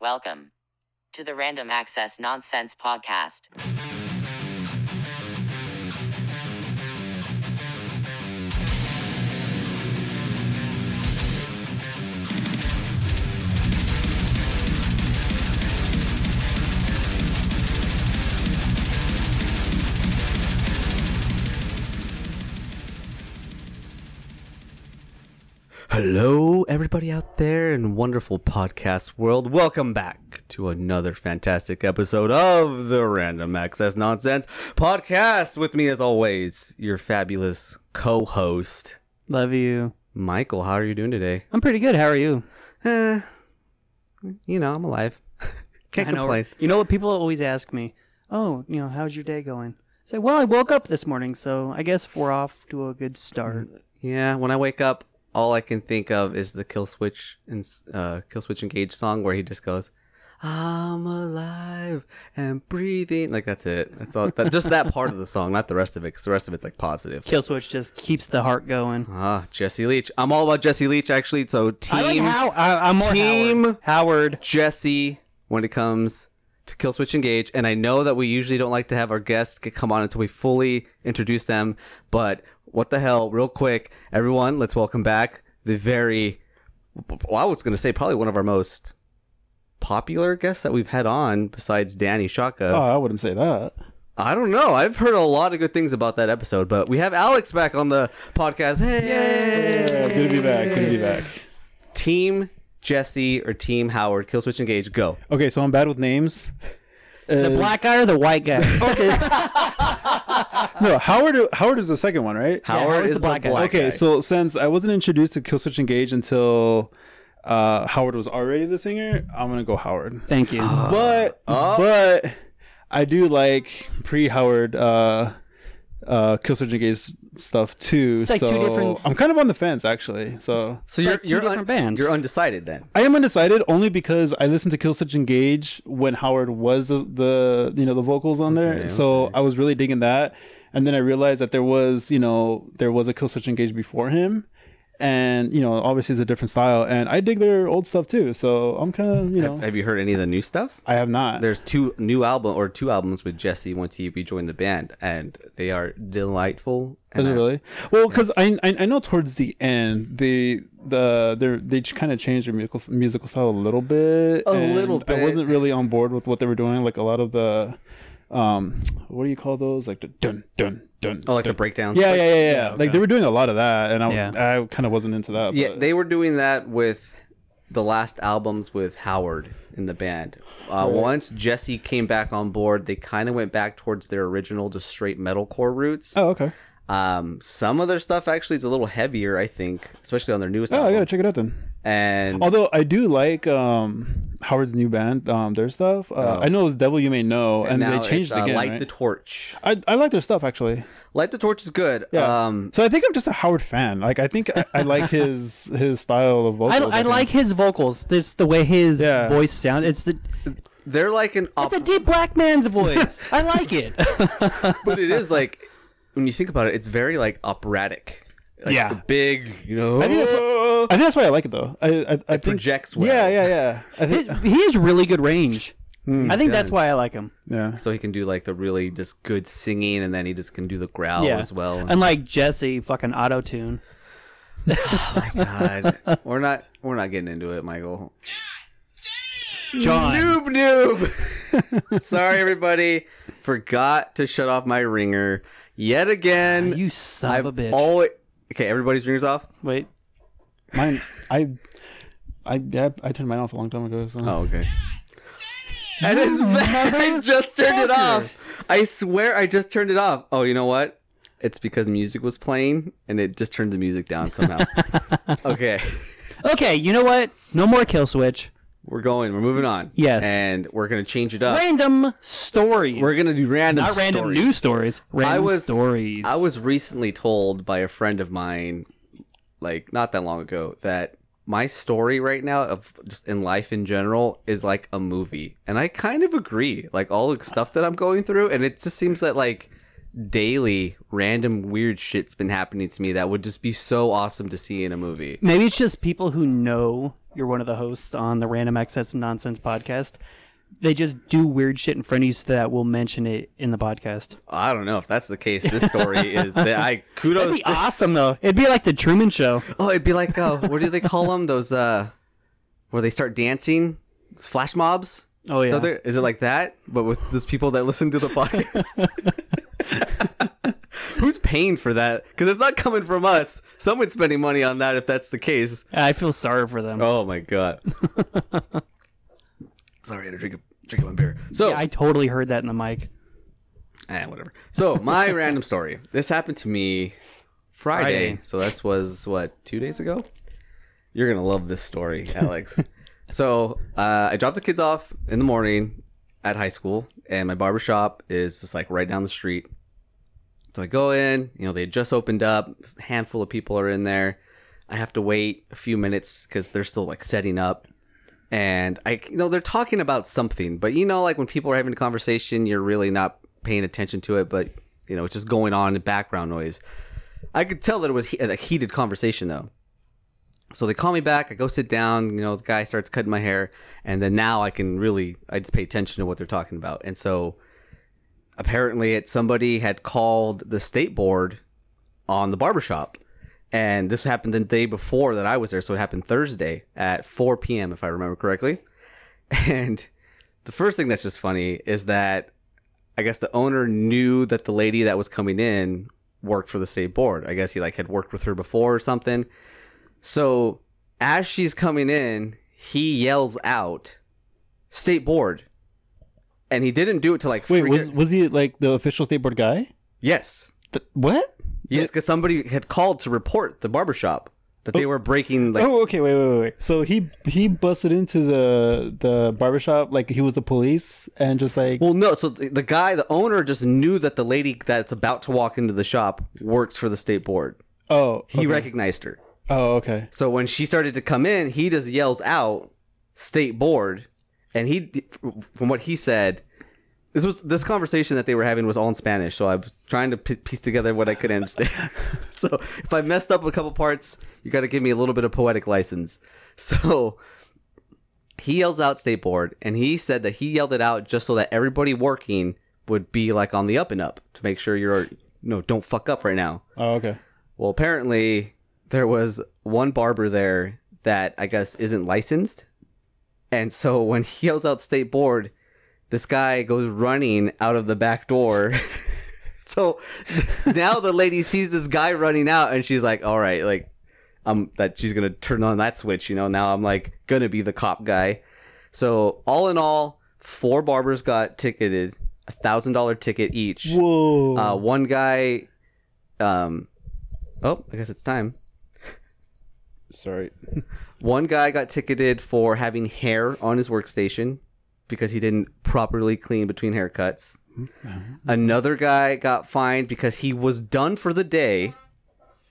Welcome to the Random Access Nonsense Podcast. Hello, everybody out there in wonderful podcast world. Welcome back to another fantastic episode of the Random Access Nonsense podcast. With me, as always, your fabulous co-host, Love you. Michael. How are you doing today? I'm pretty good. How are you? Eh, you know, I'm alive. Can't know. complain. You know what people always ask me? Oh, you know, how's your day going? I say, well, I woke up this morning, so I guess we're off to a good start. Yeah, when I wake up, all I can think of is the Kill Switch and uh, Killswitch Engage song where he just goes, "I'm alive and breathing." Like that's it. That's all. That, just that part of the song, not the rest of it, because the rest of it's like positive. Kill switch just keeps the heart going. Ah, Jesse Leach. I'm all about Jesse Leach actually. So team I like how I, I'm more Team- Howard. Howard. Jesse when it comes to Killswitch Engage. And I know that we usually don't like to have our guests come on until we fully introduce them. But what the hell, real quick, everyone, let's welcome back the very, well, I was going to say probably one of our most popular guests that we've had on besides Danny Shaka. Oh, I wouldn't say that. I don't know. I've heard a lot of good things about that episode, but we have Alex back on the podcast. Hey! Yeah, good to be back. Good to be back. Team Jesse or Team Howard, Killswitch Engage, go. Okay, so I'm bad with names. The Uh, black guy or the white guy? okay. No, Howard. Howard is the second one, right? Howard is the black guy. okay, guy. so since I wasn't introduced to Killswitch Engage until uh, Howard was already the singer, I'm gonna go Howard. Thank you. But but I do like pre Howard uh, uh, Killswitch Engage stuff too. like two so different- I'm kind of on the fence actually. So So you're like two you're different bands. You're undecided then. I am undecided only because I listened to Killswitch Engage when Howard was the, the you know the vocals on there. Okay, so. I was really digging that, and then I realized that there was you know there was a Killswitch Engage before him, and you know obviously it's a different style, and I dig their old stuff too. So I'm kind of you know Have, have you heard any of the new stuff? I have not. There's two new album or two albums with Jesse once he rejoined the band, and they are delightful. Is it really? Well, because I, I I know towards the end they the they they kind of changed their musical musical style a little bit. A little bit. I wasn't really on board with what they were doing. Like a lot of the, um, what do you call those? Like the dun dun dun. Oh, like the dun. breakdowns. Yeah, Like- yeah, yeah, yeah. okay. Like they were doing a lot of that, and I Yeah. I kind of wasn't into that. Yeah, but- they were doing that with the last albums with Howard in the band. Uh, Right. Once Jesse came back on board, they kind of went back towards their original, just straight metalcore roots. Oh, okay. Um, some of their stuff actually is a little heavier, I think, especially on their newest Oh, I gotta check it out then. And Although I do like um Howard's new band, um their stuff. Uh, Oh. I know it's Devil You May Know, and, now they changed it's, it uh, again. Light right? the Torch. I I like their stuff actually. Light the Torch is good. Yeah. Um, So I think I'm just a Howard fan. Like I think I, I like his his style of I, vocals. I like his vocals. This the way his Yeah. voice sounds. It's the they're like an it's a deep black man's voice. I like it. but it is like when you think about it, it's very like operatic. Like Yeah. big, you know. I think that's I think that's why I like it though. I I, I think projects well. Yeah, yeah, yeah. I think he has really good range. Hmm. I think that's does. why I like him. yeah. so he can do like the really just good singing, and then he just can do the growl yeah, as well. Unlike Jesse, fucking auto tune. Oh my god, we're not we're not getting into it, Michael. John. Noob noob. Sorry, everybody. Forgot to shut off my ringer yet again. Ah, you son I've of a bitch. always okay. Everybody's ringers off. Wait. Mine I I yeah, I turned mine off a long time ago. So. Oh, okay. And it's back. I just turned it off. I swear I just turned it off. Oh, you know what? It's because music was playing and it just turned the music down somehow. okay. Okay, you know what? No more kill switch. We're going. We're moving on. Yes. And we're going to change it up. Random stories. We're going to do random not random stories. news stories. Random I was stories. I was recently told by a friend of mine, like not that long ago, that my story right now of just in life in general is like a movie, and I kind of agree. Like all the stuff that I'm going through, and it just seems that like daily random weird shit's been happening to me that would just be so awesome to see in a movie. Maybe it's just people who know you're one of the hosts on the Random Access Nonsense podcast. They just do weird shit in front of you so that we'll mention it in the podcast. I don't know if that's the case. This story is that I kudos. That'd kudos. be to- awesome though. It'd be like the Truman Show. oh, it'd be like uh, what do they call them? Those uh, where they start dancing, flash mobs. Oh yeah. So there, is it like that, but with just people that listen to the podcast? Who's paying for that? Because it's not coming from us. Someone's spending money on that if that's the case. I feel sorry for them. Oh my god. Sorry, I had to drink a drink my beer. So Yeah, I totally heard that in the mic. Eh, whatever. So my random story. This happened to me Friday. Friday. So this was what two days ago. You're gonna love this story, Alex. so uh, I dropped the kids off in the morning at high school, and my barber shop is just like right down the street. So I go in. You know, they had just opened up. A handful of people are in there. I have to wait a few minutes because they're still like setting up. And I, you know, they're talking about something, but you know, like when people are having a conversation, you're really not paying attention to it, but you know, it's just going on in background noise. I could tell that it was he- a heated conversation though. So they call me back. I go sit down. You know, the guy starts cutting my hair, and then now I can really, I just pay attention to what they're talking about. And so, apparently, it somebody had called the state board on the barbershop. And this happened the day before that I was there. So it happened Thursday at 4 p.m., if I remember correctly. And the first thing that's just funny is that I guess the owner knew that the lady that was coming in worked for the state board. I guess he like had worked with her before or something. So as she's coming in, he yells out, "State board," and he didn't do it to like. Wait, was it- was he like the official state board guy? yes, what? Yes, because somebody had called to report the barbershop that they oh. were breaking like. oh, okay. Wait, wait, wait, wait. So he he busted into the the barbershop like he was the police and just like Well, no. So the the guy, the owner, just knew that the lady that's about to walk into the shop works for the state board. oh He okay. recognized her. oh okay. So when she started to come in, he just yells out "state board," and he, from what he said, this was this conversation that they were having was all in Spanish. So I was trying to p- piece together what I could understand. so if I messed up a couple parts, you got to give me a little bit of poetic license. So he yells out "state board," and he said that he yelled it out just so that everybody working would be like on the up and up to make sure you're, you know, don't fuck up right now. Oh okay. Well, apparently there was one barber there that I guess isn't licensed. And so when he yells out state board, this guy goes running out of the back door. so now the lady sees this guy running out and she's like, all right, like, um, that she's to turn on that switch, you know, now I'm like to be the cop guy. So all in all, four barbers got ticketed, a thousand dollar ticket each. Whoa. Uh, one guy, um, oh, I guess it's time. Sorry. One guy got ticketed for having hair on his workstation because he didn't properly clean between haircuts. Mm-hmm. Mm-hmm. Another guy got fined because he was done for the day.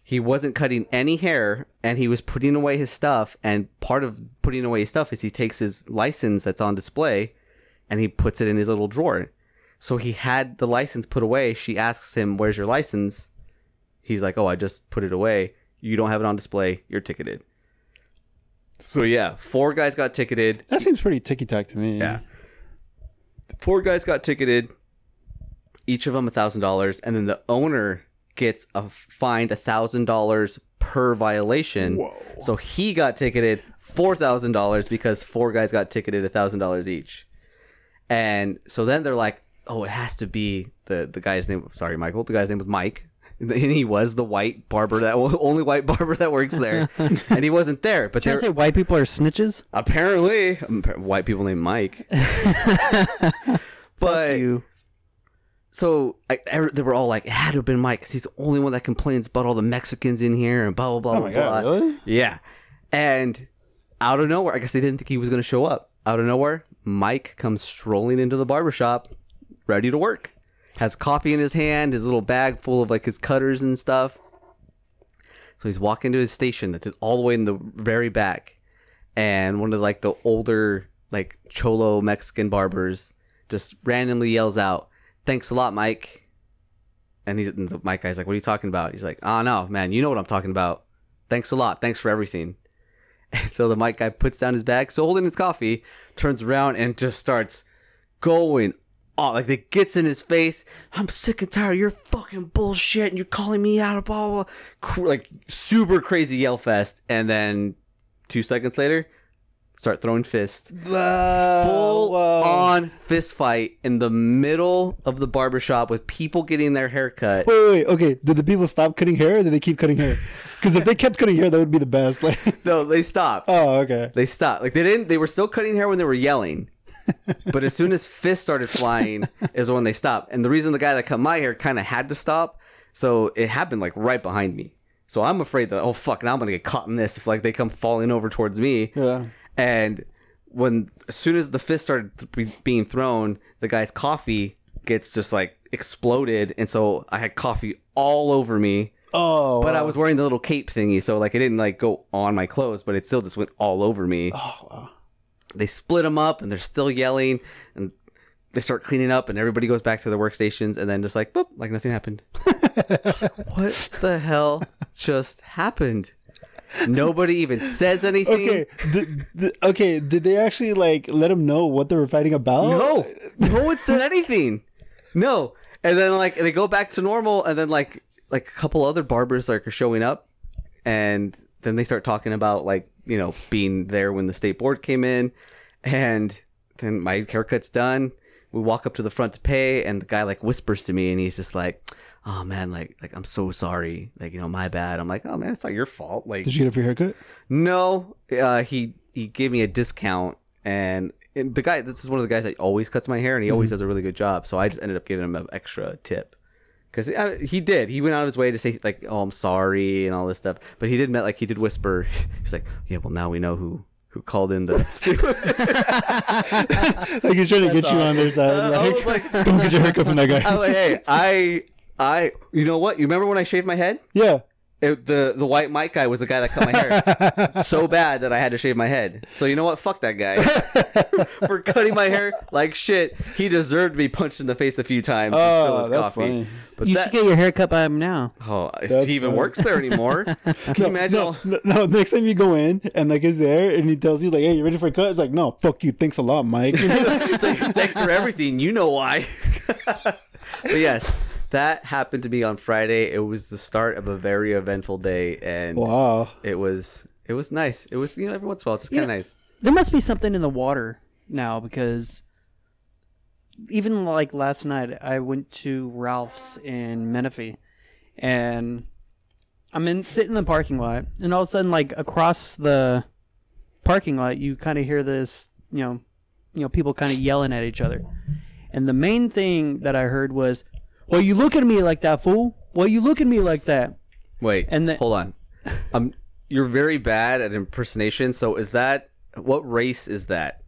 He wasn't cutting any hair and he was putting away his stuff. And part of putting away his stuff is he takes his license that's on display and he puts it in his little drawer. So he had the license put away. She asks him, Where's your license? He's like, Oh, I just put it away. You don't have it on display. You're ticketed. So yeah, four guys got ticketed. That seems pretty ticky tack to me. Yeah. Four guys got ticketed. Each of them a thousand dollars, and then the owner gets a fined a thousand dollars per violation. Whoa. So he got ticketed four thousand dollars because four guys got ticketed a thousand dollars each. And so then they're like, "Oh, it has to be the the guy's name." Sorry, Michael. The guy's name was Mike, and he was the white barber that only white barber that works there, and he wasn't there. But Did I they're say white people are snitches? apparently um, white people named Mike. but you. so I, I- they were all like, it had to have been Mike because he's the only one that complains about all the Mexicans in here and blah blah blah Oh blah god, blah. really? Yeah, and out of nowhere, I guess they didn't think he was going to show up. Out of nowhere, Mike comes strolling into the barbershop, ready to work. Has coffee in his hand, his little bag full of like his cutters and stuff. So he's walking to his station that's all the way in the very back. And one of like the older like cholo Mexican barbers just randomly yells out, "Thanks a lot, Mike." and, he's, and the mic guy's like, "What are you talking about?" He's like, "Oh no, man, you know what I'm talking about. Thanks a lot. Thanks for everything." And so the Mike guy puts down his bag, still holding his coffee, turns around and just starts going Like it gets in his face. I'm sick and tired of your fucking bullshit, and you're calling me out, blah blah. blah. Like super crazy yell fest, and then two seconds later, start throwing fists. Full on fist fight in the middle of the barbershop with people getting their hair cut. Wait, wait, wait, okay. Did the people stop cutting hair or did they keep cutting hair? Because if they kept cutting hair, that would be the best. Like, No, they stopped. oh, okay. They stopped. Like they didn't. They were still cutting hair when they were yelling, but as soon as fists started flying, is when they stopped. And the reason the guy that cut my hair kind of had to stop, so it happened like right behind me. So I'm afraid that oh fuck, now I'm gonna get caught in this if like they come falling over towards me. Yeah. And when as soon as the fist started be, being thrown, the guy's coffee gets just like exploded, and so I had coffee all over me. Oh, But I was wearing the little cape thingy, so like it didn't like go on my clothes, but it still just went all over me. Oh, wow. They split them up, and they're still yelling, and they start cleaning up, and everybody goes back to their workstations, and then just like boop, like nothing happened. Like, what the hell just happened? Nobody even says anything. Okay. Did, did- okay. Did they actually like let them know what they were fighting about? No, no one said anything. No, and then like they go back to normal, and then like like a couple other barbers like are showing up, and then they start talking about like you know being there when the state board came in, and then my haircut's done. We walk up to the front to pay, and the guy like whispers to me, and he's just like, "Oh man, like like I'm so sorry, like you know my bad." I'm like, "Oh man, it's not your fault." Like Did you get a free haircut? no, uh, he he gave me a discount, and, and the guy. This is one of the guys that always cuts my hair, and he always does a really good job. So I just ended up giving him an extra tip because he did. He went out of his way to say like, "Oh, I'm sorry" and all this stuff. But he did met like he did whisper. He's like, "Yeah, well now we know who." Who called in the? Stupid Like he's trying to get you on their side. Uh, like, was like, don't get your haircut from that guy. I was like, hey, I, I, you know what? You remember when I shaved my head? yeah. It, the the white Mike guy was the guy that cut my hair so bad that I had to shave my head. So you know what? Fuck that guy for cutting my hair like shit. He deserved to be punched in the face a few times and spill Oh, his that's coffee. funny. But you that, should get your hair cut by him now. oh, if That's he even funny. works there anymore, can you imagine? No, all- no, no, next time you go in and like he's there and he tells you like, "Hey, you ready for a cut?" It's like, "No, fuck you. Thanks a lot, Mike." Thanks for everything. You know why. but yes, that happened to me on Friday. It was the start of a very eventful day, and wow. it was it was nice. It was you know every once in a while it's just kind of nice. There must be something in the water now because even like last night, I went to Ralph's in Menifee, and I'm in sitting in the parking lot, and all of a sudden, like across the parking lot, you kind of hear this, you know, you know, people kind of yelling at each other, and the main thing that I heard was, "Well, you look at me like that, fool! Well, you look at me like that." Wait, And the- hold on. Um, you're very bad at impersonation. So is that what race is that?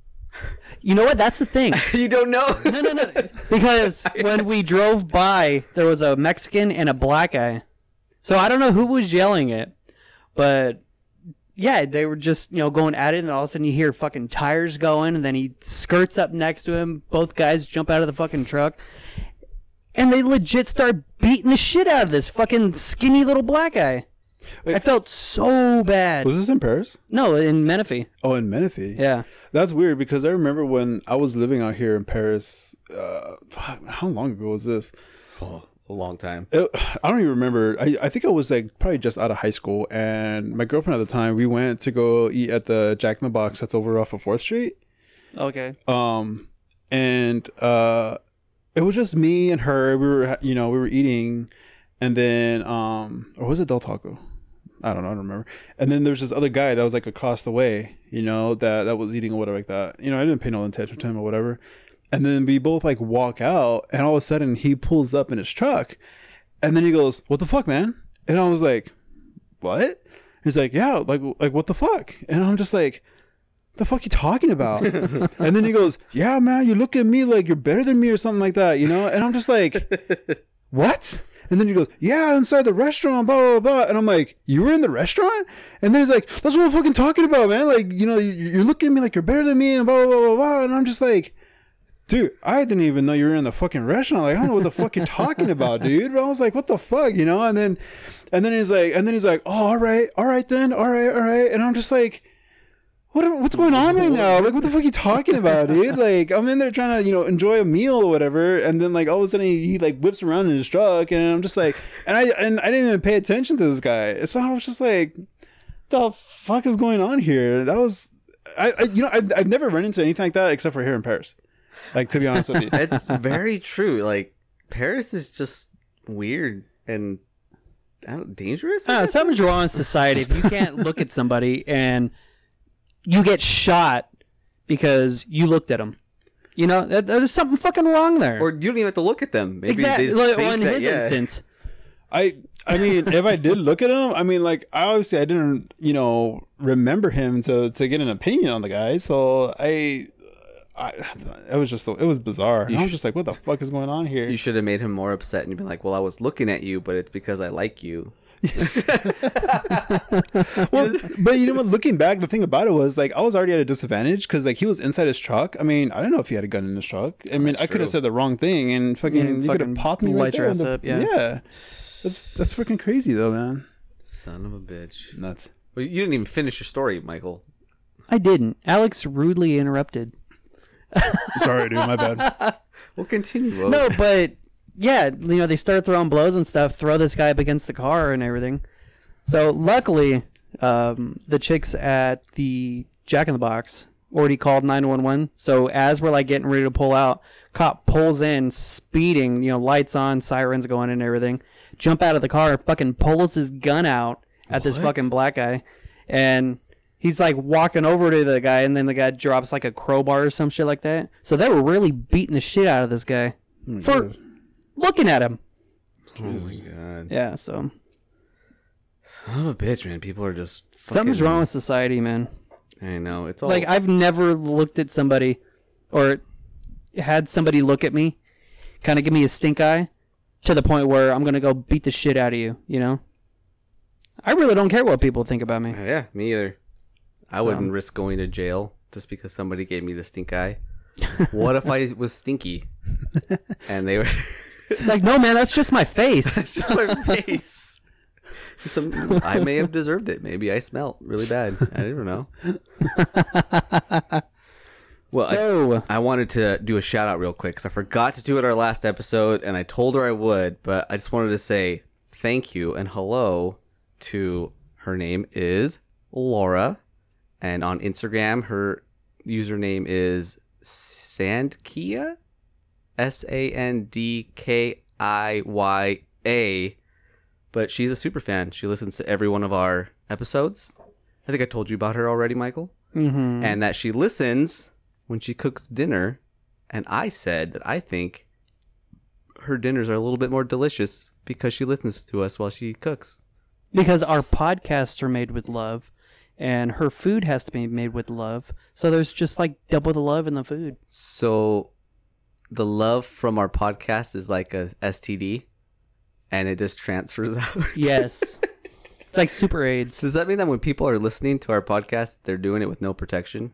You know what? That's the thing. you don't know. no, no, no. Because when we drove by, there was a Mexican and a black guy. So I don't know who was yelling it, but yeah, they were just you know going at it, and all of a sudden you hear fucking tires going, and then he skirts up next to him. Both guys jump out of the fucking truck, and they legit start beating the shit out of this fucking skinny little black guy. I felt so bad. Was this in Perris? no, in Menifee. Oh, in Menifee. Yeah. That's weird because I remember when I was living out here in Perris. Uh, fuck, how long ago was this? oh, a long time. It, I don't even remember. I, I think I was like probably just out of high school, and my girlfriend at the time we went to go eat at the Jack in the Box that's over off of Fourth Street. Okay. Um, and uh, it was just me and her. We were you know we were eating, and then um, or was it Del Taco? I don't know. I don't remember. And then there's this other guy that was like across the way, you know, that that was eating or whatever like that. You know, I didn't pay no attention to him or whatever. And then we both like walk out, and all of a sudden he pulls up in his truck, and then he goes, "What the fuck, man?" And I was like, "What?" He's like, "Yeah, like like what the fuck?" And I'm just like, "The fuck you talking about?" and then he goes, "Yeah, man, you look at me like you're better than me or something like that, you know?" And I'm just like, "What?" And then he goes, "Yeah, inside the restaurant, blah blah blah." And I'm like, "You were in the restaurant?" And then he's like, "That's what I'm fucking talking about, man. Like, you know, you- you're looking at me like you're better than me, and blah blah blah blah." blah. And I'm just like, dude, I didn't even know you were in the fucking restaurant. Like, I don't know what the fuck you're talking about, dude. But I was like, what the fuck, you know? And then, and then he's like, and then he's like, oh, all right, all right then, all right, all right. And I'm just like, what, what's going on right now? Like, what the fuck are you talking about, dude? Like, I'm in there trying to, you know, enjoy a meal or whatever, and then like all of a sudden he, he like whips around in his truck, and I'm just like, and I and I didn't even pay attention to this guy, so I was just like, the fuck is going on here? That was, I, I you know, I've, I've never run into anything like that except for here in Perris. Like to be honest with you, It's very true. Like Perris is just weird and I don't, dangerous. I Uh, guess? something's wrong in society if you can't look at somebody and you get shot because you looked at them. You know, that, there's something fucking wrong there. or you don't even have to look at them. Maybe exactly. they just Like, think well, in that- his yeah. instance, I I mean, if I did look at him, I mean, like I obviously I didn't, you know, remember him to to get an opinion on the guy. So I, I it was just it was bizarre. And I was sh- just like, what the fuck is going on here? You should have made him more upset and you'd been like, "Well, I was looking at you, but it's because I like you." well, but you know what? Looking back, the thing about it was like I was already at a disadvantage because like he was inside his truck. I mean, I don't know if he had a gun in his truck. I mean, that's I could have true. said the wrong thing and fucking Yeah, you could fucking have popped me right light your there ass in the- up, yeah. yeah. That's that's freaking crazy though, man. Son of a bitch. Nuts. Well, you didn't even finish your story, Michael. I didn't. Alex rudely interrupted. Sorry, dude. My bad. We'll continue. Will. No, but yeah, you know, they start throwing blows and stuff, throw this guy up against the car and everything. So luckily, um, the chicks at the Jack in the Box already called 911. So as we're like getting ready to pull out, cop pulls in, speeding, you know, lights on, sirens going and everything. Jump out of the car, fucking pulls his gun out at this fucking black guy, and he's like walking over to the guy, and then the guy drops like a crowbar or some shit like that. So they were really beating the shit out of this guy for looking at him. Oh my god. Yeah, so Son of a bitch, man. People are just fucking, something's wrong with society, man. I know. It's all Like I've never looked at somebody or had somebody look at me, kind of give me a stink eye, to the point where I'm gonna go beat the shit out of you. You know. I really don't care what people think about me. Yeah, me either. I wouldn't risk going to jail just because somebody gave me the stink eye. what if I was stinky? And they were It's like, no, man, that's just my face. it's just my face. Some I may have deserved it. Maybe I smelt really bad. I don't know. Well, I- So I wanted to do a shout out real quick because I forgot to do it our last episode, and I told her I would, but I just wanted to say thank you and hello to her name is Laura, and on Instagram her username is Sandkiya, S A N D K I Y A, but she's a super fan. She listens to every one of our episodes. I think I told you about her already, Michael mhm. and that she listens when she cooks dinner. And I said that I think her dinners are a little bit more delicious because she listens to us while she cooks. because our podcasts are made with love, and her food has to be made with love. So there's just like double the love in the food. So the love from our podcast is like a STD and it just transfers out. Yes, it's like super AIDS. Does that mean that when people are listening to our podcast, they're doing it with no protection?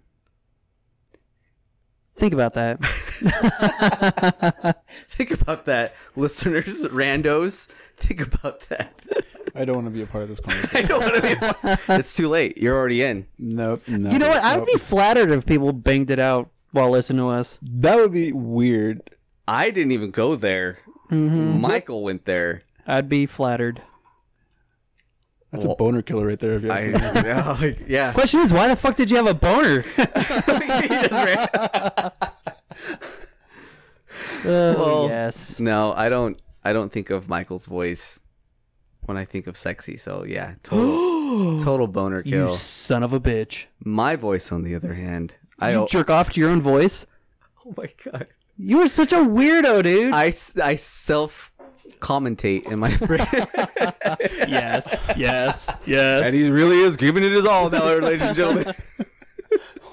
Think about that. Think about that, listeners, randos. Think about that. I don't want to be a part of this conversation. I don't want to be. It's too late. You're already in. nope. No, You know what? I'd be flattered if people banged it out while listening to us. That would be weird. I didn't even go there. Mm-hmm. Michael went there. I'd be flattered. That's Well, a boner killer right there. If you ask I, me. oh, yeah. Question is, why the fuck did you have a boner? Just ran- Oh, Well, yes. no, I don't. I don't think of Michael's voice when I think of sexy. So yeah, total, total boner You kill. son of a bitch. My voice, on the other hand, I. You jerk off to your own voice? oh my god. You are such a weirdo, dude. I, I self commentate in my brain, yes, yes, yes. and he really is giving it his all now, ladies and gentlemen.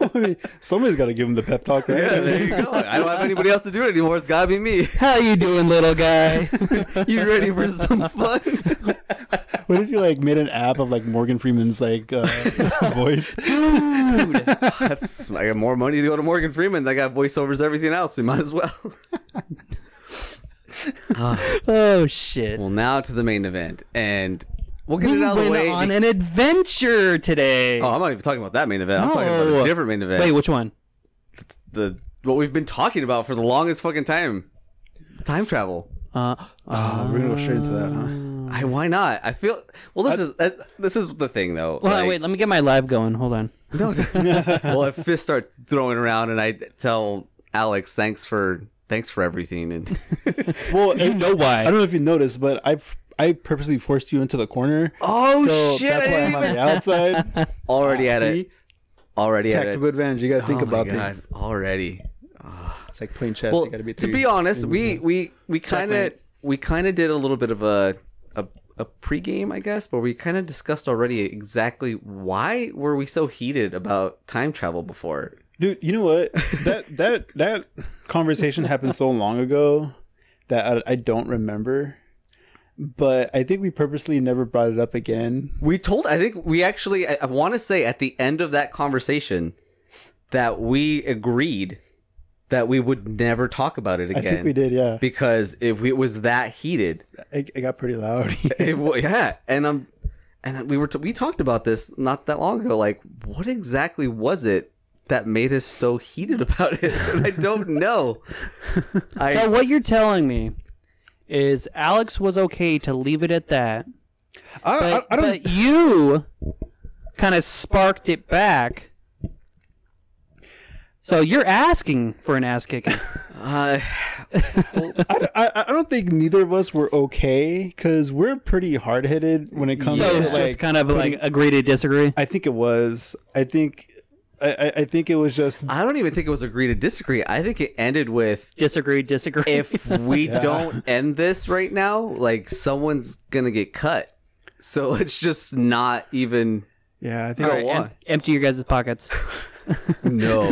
I somebody's got to give him the pep talk, right? Yeah, there you go. I don't have anybody else to do it anymore. It's gotta be me. How you doing, little guy? You ready for some fun? what if you like made an app of like Morgan Freeman's like uh, voice? That's I got more money to go to Morgan Freeman. I got voiceovers, everything else. We might as well. Oh shit. well, now to the main event, and we'll get we it out of the went way. on an adventure today. oh, I'm not even talking about that main event. I'm talking about a different main event. Wait, which one? the what we've been talking about for the longest fucking time. Time travel. Uh, Uh, we're gonna go straight into that, huh? I, why not? I feel well. This is uh, this is the thing though. well, like- wait, let me get my live going. Hold on. No. well, if fists start throwing around, and I tell Alex, "Thanks for thanks for everything," and Well, You know why. I don't know if you noticed, but I I purposely forced you into the corner. oh so shit, that's why I'm on the outside. already at See? it. Already at it. Tactical advantage. You gotta think oh about God, things. already. It's like playing chess. Well, you gotta be to be honest, we we we kind of we kind of did a little bit of a a a pregame, I guess, but we kind of discussed already exactly why were we so heated about time travel before. dude. You know what? That that that conversation happened so long ago that I, I don't remember. But I think we purposely never brought it up again. We told, I think we actually, I, I want to say at the end of that conversation that we agreed that we would never talk about it I again. think we did. Yeah, Because if we, it was that heated, it, it got pretty loud. it, wa- yeah. And um, and we were, t- we talked about this not that long ago. Like, what exactly was it that made us so heated about it? I don't know. I, So what you're telling me is Alex was okay to leave it at that, I, but, I, I don't. but you kind of sparked it back. So you're asking for an ass kicking. uh, I, I, I don't think neither of us were okay because we're pretty hard headed when it comes so to it's like. just kind of putting- like agree to disagree. I think it was. I think. I, I- I think it was just. I don't even think it was agree to disagree. I think it ended with Disagree, disagree. if we don't end this right now, like someone's gonna get cut. So let's just not even. Yeah, I think. Go All right, em- empty your guys' pockets. No.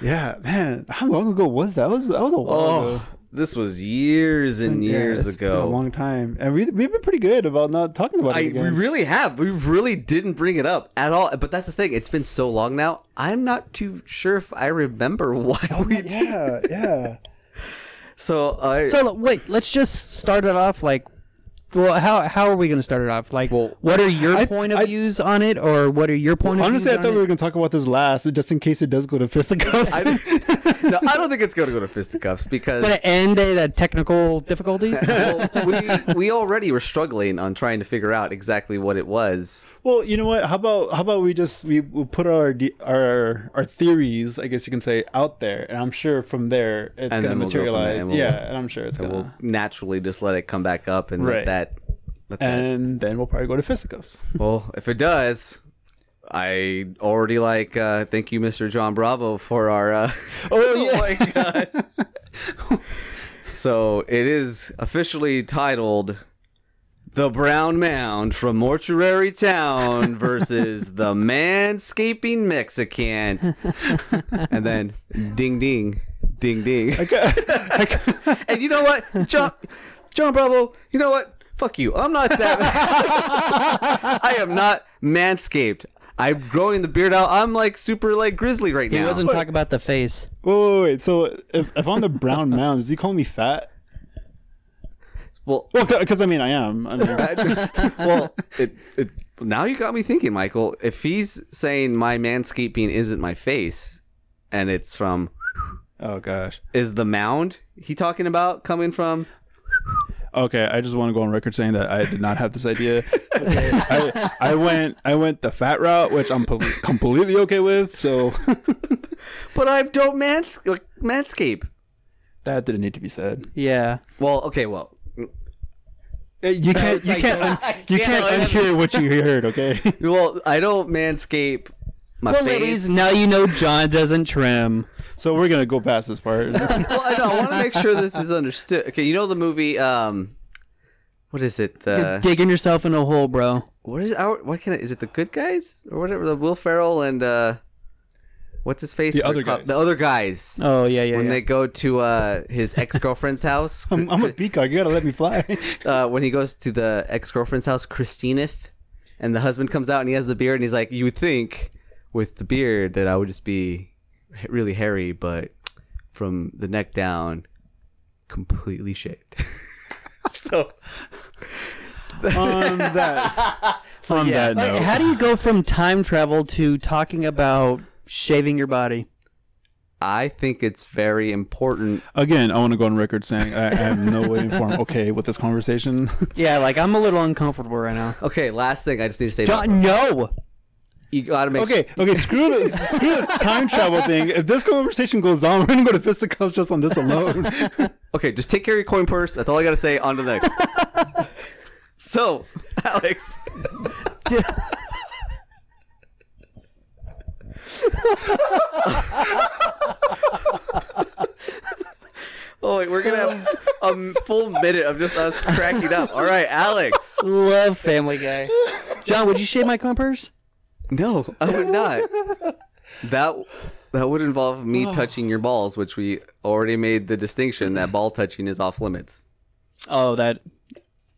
Yeah, man. How long ago was that? That was that was a while oh, ago. Oh, this was years and Yeah, years it's been ago. a long time, and we we've been pretty good about not talking about I, it we really have. We really didn't bring it up at all. But that's the thing. It's been so long now. I'm not too sure if I remember why oh, we did. yeah, yeah. So I. So wait, let's just start it off like. Well, how how are we going to start it off? Like, Well, what are your I- point of I- views on it, or what are your point of views? Honestly, I thought on we were gonna talk about this last, just in case it does go to fisticuffs. I don't, no, I don't think it's gonna go to fisticuffs because Going to end it at technical difficulties? well, we we already were struggling on trying to figure out exactly what it was. well, you know what? How about how about we just we we put our our our theories, I guess you can say, out there, and I'm sure from there it's gonna we'll go there, materialize. and we'll- yeah, and I'm sure it's gonna. we'll naturally just let it come back up and let that. That and then we'll probably go to fisticuffs. well, if it does, I already like. Uh, thank you, Mr. John Bravo, for our. Uh, Oh, yeah. my god. so it is officially titled. The Brown Mound from Mortuary Town versus the Manscaping Mexican. and then ding ding, ding ding. Okay. and you know what? John John Bravo, you know what? Fuck you. I'm not that I am not manscaped. I'm growing the beard out. I'm like super like grizzly right he now. He wasn't talking about the face. Wait, wait, wait. So if, if I'm the brown mound, is he calling me fat? well, Well, because I mean I am. I mean, well, it, it, now you got me thinking, Michael. If he's saying my manscaping isn't my face, and it's from oh gosh. is the mound he talking about coming from? Okay, I just want to go on record saying that I did not have this idea. Okay, I, I went I went the fat route, which I'm po- completely okay with. So But I don't mans manscape. that didn't need to be said. Yeah. Well, okay, well, uh, You can't you can't un- you can't can't unhear what you heard. Okay. well, I don't manscape my Well, face. ladies, now you know John doesn't trim. So we're gonna go past this part. well, I know. I want to make sure this is understood. Okay, you know the movie. Um, what is it? You're digging yourself in a hole, bro. what is our? What can I? Is it the Good Guys or whatever? The Will Ferrell and uh, what's his face? The other cop- guys. The other guys. Oh yeah, yeah. when yeah. they go to uh, his ex girlfriend's house. I'm, I'm a peacock. You gotta let me fly. uh, when he goes to the ex girlfriend's house, Christineth, and the husband comes out and he has the beard and he's like, "You would think with the beard that I would just be h- really hairy, but from the neck down, completely shaved." so on that. on yeah. that Like, note, how do you go from time travel to talking about shaving your body? I think it's very important. again, I want to go on record saying I, I am no way informed. Okay, with this conversation. Yeah, like I'm a little uncomfortable right now. Okay, last thing I just need to say. John, no. You gotta make okay, okay. Screw the screw the time travel thing. If this conversation goes on, we're gonna go to fisticuffs just on this alone. Okay, just take care of your coin purse. That's all I gotta say. On to the next. so, Alex. oh wait, we're gonna have a full minute of just us cracking up. All right, Alex. Love Family Guy. John, would you shave my compers? No, I would not. That that would involve me oh. touching your balls, which we already made the distinction that ball touching is off limits. Oh, that.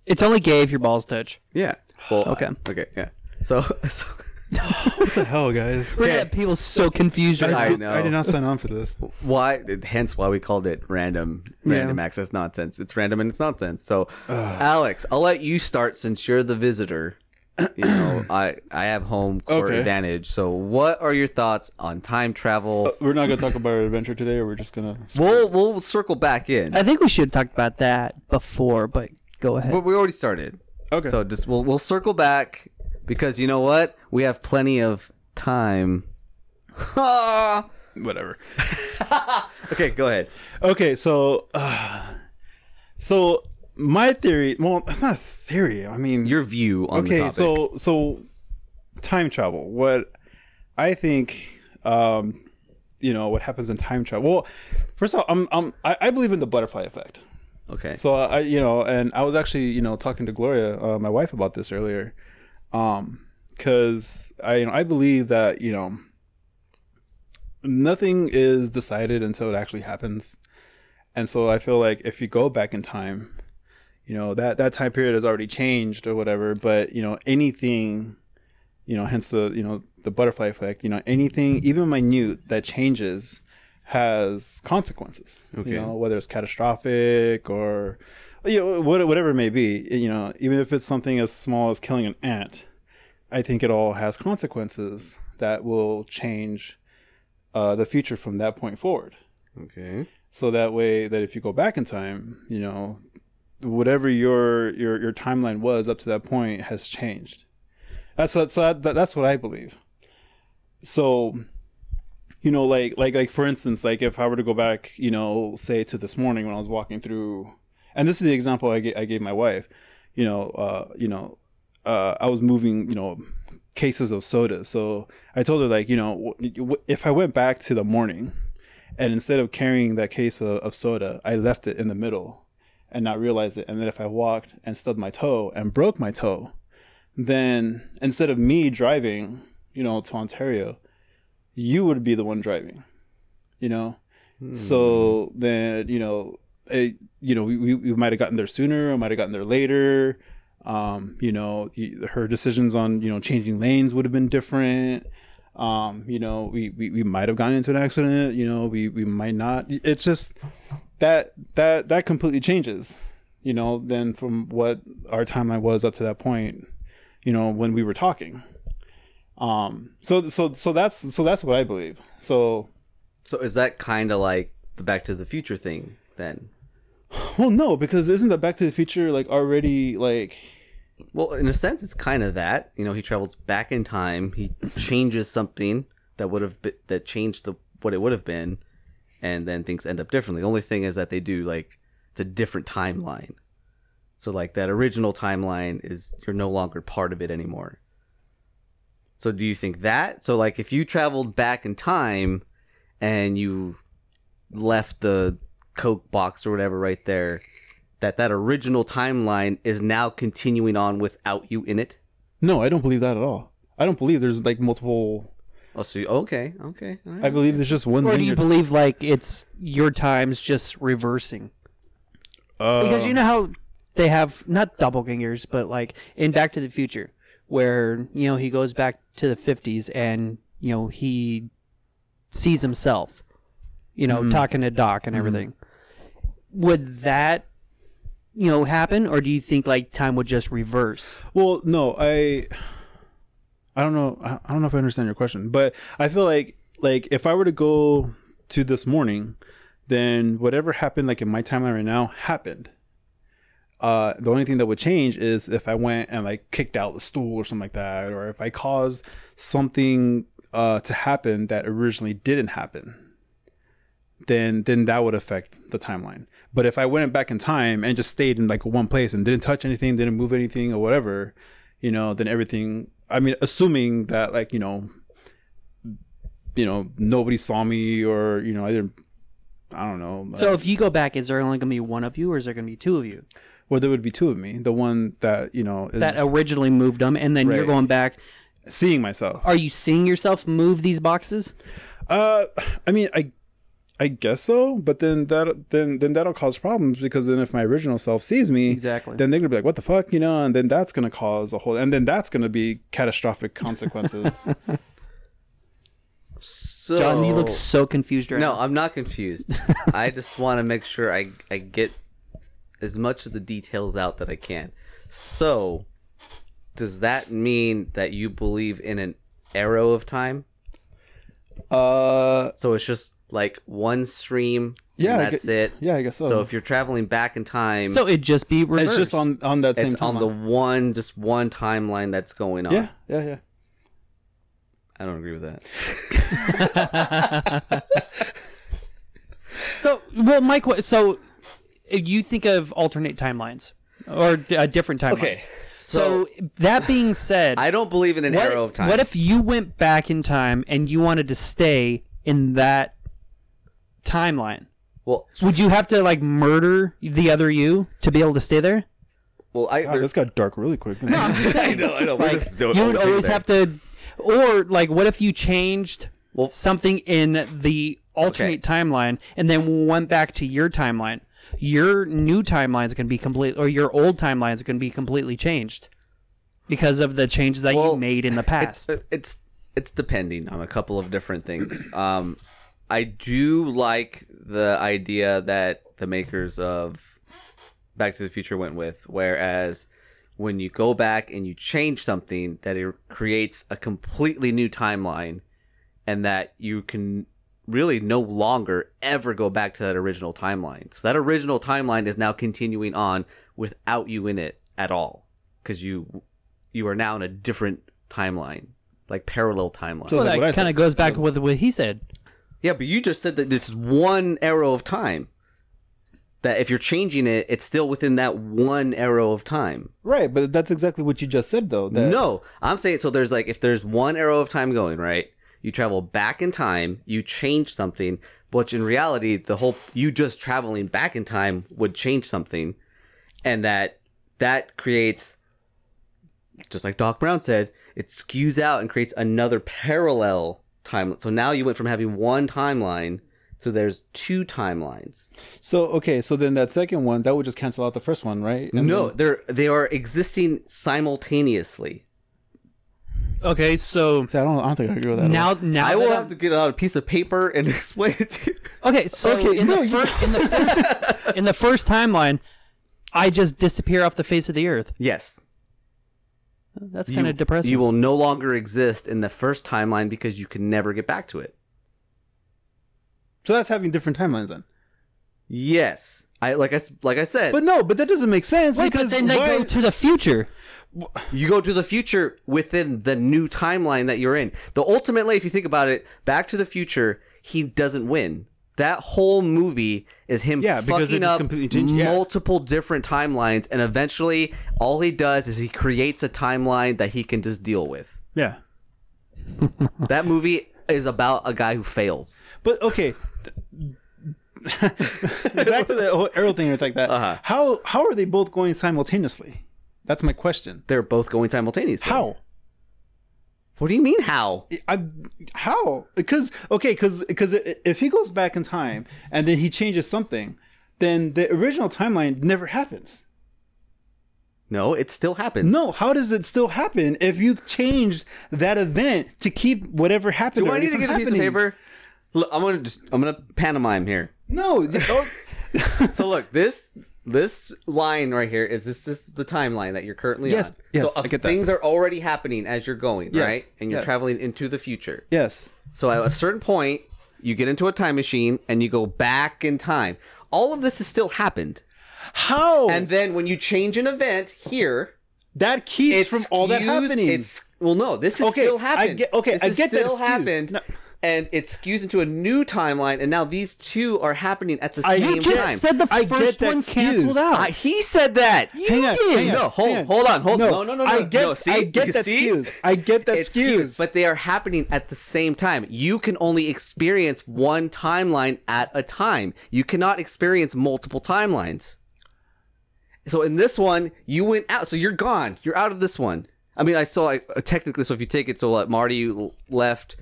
It's only gay if your balls touch. Yeah. Well, Okay. Okay. Yeah. So, so what the hell, guys? We're gonna have people so confused right I now. know. I did not sign on for this. why? Hence, why we called it random, random access nonsense. It's random and it's nonsense. So, Alex, I'll let you start since you're the visitor. You know, I I have home court Okay. advantage. So, what are your thoughts on time travel? We're not gonna talk about our adventure today, or we're just gonna. we'll we'll circle back in. I think we should have talked about that before, but go ahead. But we already started. Okay. So just we'll we'll circle back because you know what? We have plenty of time. Whatever. okay, go ahead. Okay, so, uh, so my theory. Well, that's not a theory. I mean, Your view on the okay so so time travel what i think um you know what happens in time travel well first of all i'm, I'm I, I believe in the butterfly effect okay. so i you know and i was actually you know talking to gloria uh, my wife about this earlier um because i you know i believe that you know nothing is decided until it actually happens and so i feel like if you go back in time you know that that time period has already changed or whatever but you know anything you know hence the you know the butterfly effect you know anything even minute that changes has consequences Okay. you know whether it's catastrophic or you know whatever it may be you know even if it's something as small as killing an ant i think it all has consequences that will change uh, the future from that point forward Okay. so that way that if you go back in time you know whatever your your your timeline was up to that point has changed. That's that's that, that's what i believe. So you know like like like for instance like if i were to go back you know say to this morning when i was walking through and this is the example i gave, I gave my wife you know uh you know uh i was moving you know cases of soda. So i told her like you know if i went back to the morning and instead of carrying that case of, of soda i left it in the middle and not realize it. And then if i walked and stubbed my toe and broke my toe then instead of me driving you know to ontario you would be the one driving you know? So then you know it, you know we, we, might have gotten there sooner or might have gotten there later. Um you know her decisions on you know changing lanes would have been different. Um you know we we, we might have gotten into an accident you know we we might not. It's just that that that completely changes you know then from what our timeline was up to that point you know when we were talking um so so so that's so that's what i believe so So is that kind of like the Back to the Future thing then? well no because isn't the back to the future like already like Well, in a sense, it's kind of that. You know, he travels back in time. He changes something that would have been, that changed the what it would have been, and then things end up differently. The only thing is that they do like it's a different timeline. So like that original timeline is you're no longer part of it anymore. So do you think that? So like if you traveled back in time and you left the Coke box or whatever right there, that that original timeline is now continuing on without you in it. no i don't believe that at all i don't believe there's like multiple Oh, so you, okay, okay. all I right. believe there's just one. Or do you believe like it's your time's just reversing? Uh, Because you know how they have not doppelgangers, but like in Back to the Future, where you know he goes back to the fifties and you know he sees himself, you know, talking to Doc and everything. Would that you know happen, or do you think like time would just reverse? Well, no, I I don't know I don't know if I understand your question, but I feel like like if I were to go to this morning, then whatever happened like in my timeline right now happened. Uh the only thing that would change is if I went and like kicked out the stool or something like that or if I caused something uh to happen that originally didn't happen. Then then that would affect the timeline. But if I went back in time and just stayed in like one place and didn't touch anything, didn't move anything or whatever, you know, then everything. I mean, assuming that like you know, you know, nobody saw me or you know, I didn't. I don't know. So if you go back, is there only going to be one of you, or is there going to be two of you well, there would be two of me. The one that you know is that originally moved them, and then you're going back? seeing myself. Are you seeing yourself move these boxes? Uh, I mean, I, I guess so. But then that then then that'll cause problems because then if my original self sees me, Exactly. then they're gonna be like, "What the fuck," you know, and then that's gonna cause a whole, and then that's gonna be catastrophic consequences. So John, you look so confused right No, now. I'm not confused. I just want to make sure I I get as much of the details out that I can. So, does that mean that you believe in an arrow of time? uh, So it's just like one stream. Yeah, and that's gue- it. yeah, I guess so. So if you're traveling back in time, So it'd just be reversed. it's just on on that same it's on the one just one timeline that's going on. yeah, yeah, yeah. I don't agree with that. So, well, Mike, what- so if you think of alternate timelines or uh, different timelines. Okay, So, that being said, I don't believe in an what, arrow of time. what if you went back in time and you wanted to stay in that timeline? well, Would you have to like murder the other you to be able to stay there? well, I, God, this got dark really quick. I know, I know. We're Like you would always there. have to, or like, what if you changed Well- something in the alternate timeline and then went back to your timeline? Your new timeline is going to be complete, or your old timeline is going to be completely changed because of the changes that Well, you made in the past. It's, it's it's depending on a couple of different things. Um, I do like the idea that the makers of Back to the Future went with, whereas when you go back and you change something, that it creates a completely new timeline, and that you can really no longer ever go back to that original timeline. So that original timeline is now continuing on without you in it at all, because you you are now in a different timeline, like parallel timeline. So- well, like what I that kind of goes back with what he said. Yeah, but you just said that it's one arrow of time. That if you're changing it, it's still within that one arrow of time. right, but that's exactly what you just said, though. That, No, I'm saying so. There's like if there's one arrow of time going right, you travel back in time, you change something, which in reality, the whole you just traveling back in time would change something, and that that creates, just like Doc Brown said, it skews out and creates another parallel timeline. So now you went from having one timeline to there's two timelines. So okay, so then that second one that would just cancel out the first one, right? And no, then- they're they are existing simultaneously. Okay, so See, I don't. I don't think I agree with that. now, all. now I that will I'm- have to get out a piece of paper and explain it to you. Okay, so Okay, in, no, the fir- in the first in the first timeline, I just disappear off the face of the earth. Yes. That's kind of depressing. You will no longer exist in the first timeline because you can never get back to it. So that's having different timelines then. Yes. I like I s- like I said, But no, but that doesn't make sense Wait, because but then they why- go to the future. you go to the future within the new timeline that you're in. The ultimately, if you think about it, Back to the Future, he doesn't win. That whole movie is him Yeah, fucking up changed- yeah. multiple different timelines, and eventually, all he does is he creates a timeline that he can just deal with. yeah. That movie is about a guy who fails. But okay. Back to the whole arrow thing and like that. Uh-huh. How how are they both going simultaneously? That's my question. They're both going simultaneously. How? What do you mean how? I how? Because okay, because because if he goes back in time and then he changes something, then the original timeline never happens. No, it still happens. No, how does it still happen if you changed that event to keep whatever happened? Do I need to from get a piece of paper? Look, I'm gonna just I'm gonna pantomime here. No. oh, So look, this this line right here is this this is the timeline that you're currently Yes, on. yes, so I get that. things are already happening as you're going, Yes, right? And you're yes. traveling into the future. yes. So at a certain point, you get into a time machine and you go back in time. All of this has still happened. How? And then when you change an event here, that keeps it's from all that happening. It's well, no, this is Okay, still I happened. get- okay, this I is get that still skewed. happened, No. And it skews into a new timeline, and now these two are happening at the I same just time. said the I get first that one skews. canceled out. I, he said that. You Hang on, did. hang on, no, hold, hang on. hold on, hold No, no, no, no, no. I get- no, see, I get You that see? skews. I get that It's skews. but they are happening at the same time. You can only experience one timeline at a time. You cannot experience multiple timelines. So in this one, you went out. So you're gone. You're out of this one. I mean, I saw like, uh, technically. So if you take it, so like Marty left.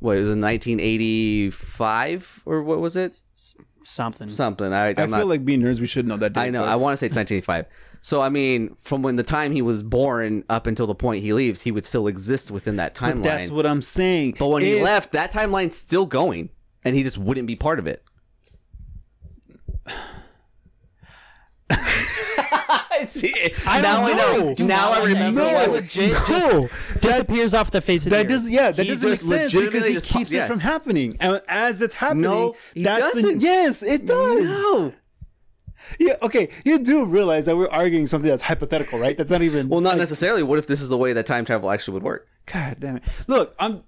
What it was in 1985 or what was it? Something. Something. I, I I'm feel not, like being nerds, we should know that. Date, I know. but- I want to say it's 1985. So I mean, from when the time he was born up until the point he leaves, he would still exist within that timeline. That's what I'm saying. but when he left, that timeline's still going, and he just wouldn't be part of it. See, I now I don't know. know. Do Now I remember. like No, why that. we- legit just no, that, disappears off the face of the that earth. does yeah, that He doesn't make sense because legitimately he just keeps pop- it from happening, and as it's happening, No, he that's doesn't. yes, it does. No. Yeah, okay, you do realize that we're arguing something that's hypothetical, right? That's not even Well, not like, necessarily. What if this is the way that time travel actually would work? God damn it! Look, I'm.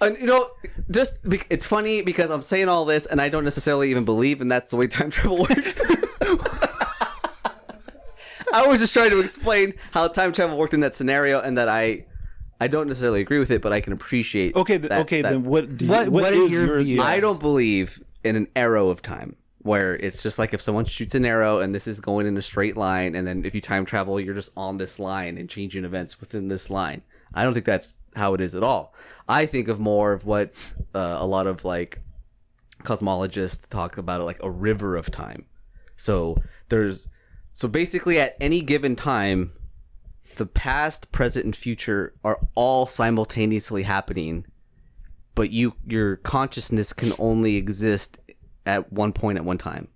And you know, just be- it's funny because I'm saying all this, and I don't necessarily even believe, and that's the way time travel works. I was just trying to explain how time travel worked in that scenario, and that I, I don't necessarily agree with it, but I can appreciate. Okay, th- that- okay, that- then what? Do you, What- what are is your views? I don't believe in an arrow of time where it's just like if someone shoots an arrow and this is going in a straight line, and then if you time travel, you're just on this line and changing events within this line. I don't think that's how it is at all. I think of more of what uh, a lot of like cosmologists talk about like a river of time. So there's so basically at any given time the past, present and future are all simultaneously happening but you your consciousness can only exist at one point at one time.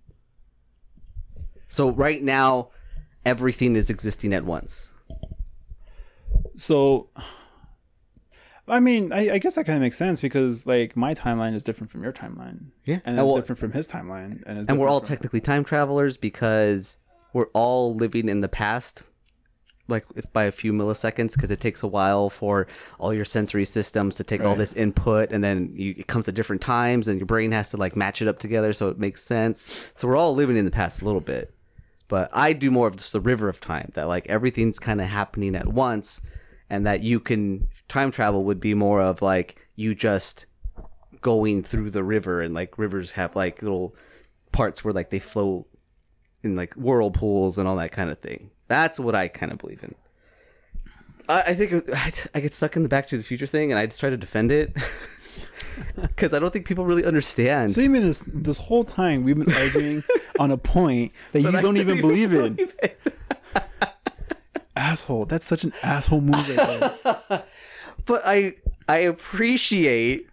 So right now everything is existing at once. So, I mean, I, I guess that kind of makes sense because like my timeline is different from your timeline. Yeah. and And it's well- different from his timeline, and And we're all from- technically time travelers because we're all living in the past like if by a few milliseconds because it takes a while for all your sensory systems to take all this input and then you, it comes at different times and your brain has to like match it up together so it makes sense. So we're all living in the past a little bit. But i do more of just the river of time that like everything's kind of happening at once and that you can time travel would be more of like you just going through the river and like rivers have like little parts where like they flow in like whirlpools and all that kind of thing. That's what I kind of believe in. I, I think I, I get stuck in the Back to the Future thing, and I just try to defend it because I don't think people really understand. So you mean this this whole time we've been arguing on a point that you don't even believe in? believe it. Asshole! That's such an asshole move. Right. But I I appreciate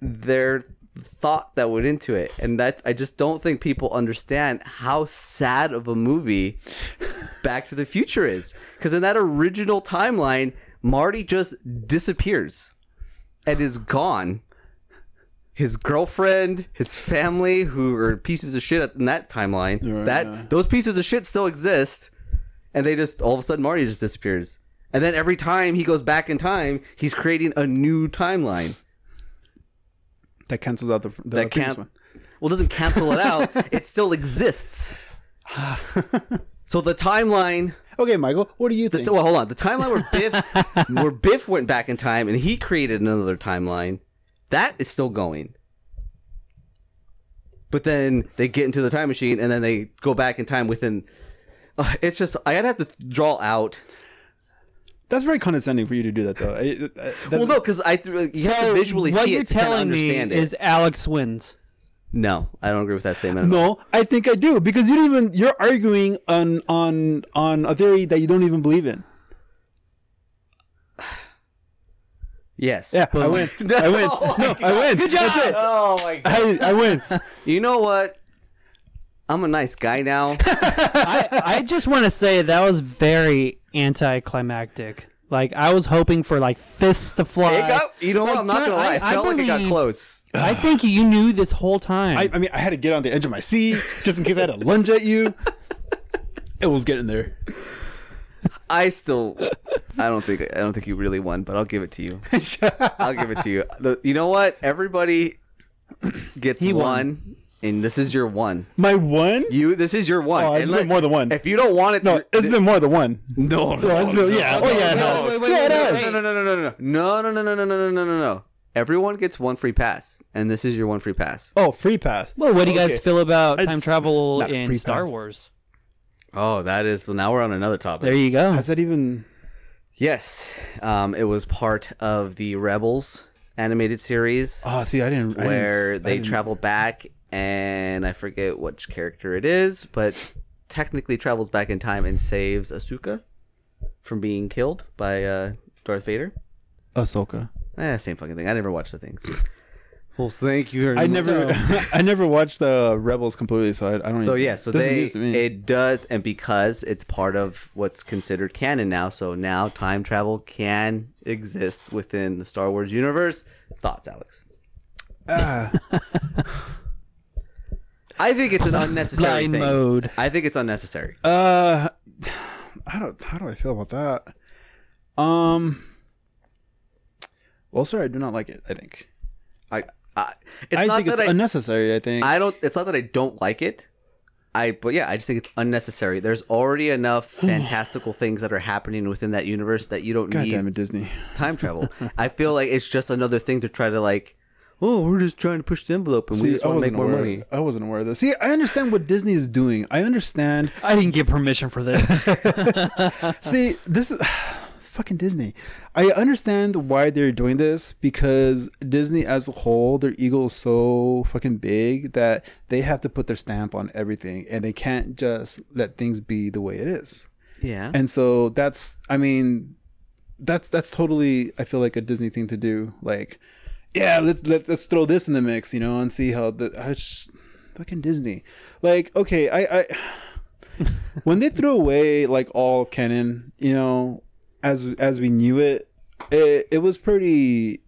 their thought that went into it, and that I just don't think people understand how sad of a movie Back to the Future is. Because in that original timeline, Marty just disappears and is gone. His girlfriend, his family, who are pieces of shit in that timeline, Right, that yeah. those pieces of shit still exist, and they just all of a sudden Marty just disappears. And then every time he goes back in time, he's creating a new timeline. That cancels out the, the that previous one. well doesn't cancel it out it still exists so the timeline Okay, Michael, what do you the, think? well hold on the timeline where biff where biff went back in time and he created another timeline that is still going but then they get into the time machine and then they go back in time within uh, it's just i'd have to draw out That's very condescending for you to do that, though. I- I- that- Well, no, because I th- you have to visually what see you're it to kind of telling me understand it. is Alex wins. No, I don't agree with that statement. At all. No, I think I do because you don't even you're arguing on on on a theory that you don't even believe in. Yes. Yeah, I win. I win. Oh no, I win. Good job. That's it. Oh my god. I, I win. You know what? I'm a nice guy now. I, I just want to say that was very anticlimactic. Like I was hoping for like fists to fly. It got, you know what? Like, I'm not gonna lie. I- I I felt like it got close. I think you knew this whole time. I, I mean, I had to get on the edge of my seat just in case I had to lunge at you. It was getting there. I still, I don't think, I don't think you really won, but I'll give it to you. I'll give it to you. The, you know what? Everybody gets He one, won. And this is your one. My one? You, this is your one. Oh, it's and been more than one. If you don't want it, No, you're- it's been more than one. no, no, it's been- yeah. Oh, yeah, it has. Wait, wait, Yeah, wait, it wait, has. wait. no, no, no, no, no, no, no, no, no, no, no, no, no, no, no. Everyone gets one free pass, and this is your one free pass. Oh, free pass. well, what do you guys Okay. feel about It's time travel in Star pass. Wars? Oh, that is. Well, now we're on another topic. There you go. Has that even? Yes, um, it was part of the Rebels animated series Oh, see, I didn't. I didn't- where I they didn't- travel back, and I forget which character it is, but technically travels back in time and saves Asuka from being killed by uh, Darth Vader. Ahsoka. Eh, same fucking thing. I never watched the things. Well, thank you very I much. never, I never watched the Rebels completely, so I, I don't. So even- yeah, so they news me. it does, and because it's part of what's considered canon now, so now time travel can exist within the Star Wars universe. Thoughts, Alex? Ah. I think it's an unnecessary Blind thing. mode. I think it's unnecessary. Uh, I don't. How do I feel about that? Um. Well, sir, I do not like it. I think. I, I it's I not think that it's I, unnecessary. I think. I don't. It's not that I don't like it. I but yeah, I just think it's unnecessary. There's already enough fantastical things that are happening within that universe that you don't God need damn it, Disney. time travel. I feel like it's just another thing to try to like. Oh, we're just trying to push the envelope, and we just I want to make wasn't more aware. money. I wasn't aware of this. See, I understand what Disney is doing. I understand. I didn't get permission for this. See, this is fucking Disney. I understand why they're doing this because Disney as a whole, their ego is so fucking big that they have to put their stamp on everything and they can't just let things be the way it is. Yeah. And so that's I mean that's that's totally I feel like a Disney thing to do. Like, yeah, let's let's let's throw this in the mix, you know, and see how the I fucking Disney. Like, okay, I I when they threw away like all of canon, you know, as as we knew it, it it was pretty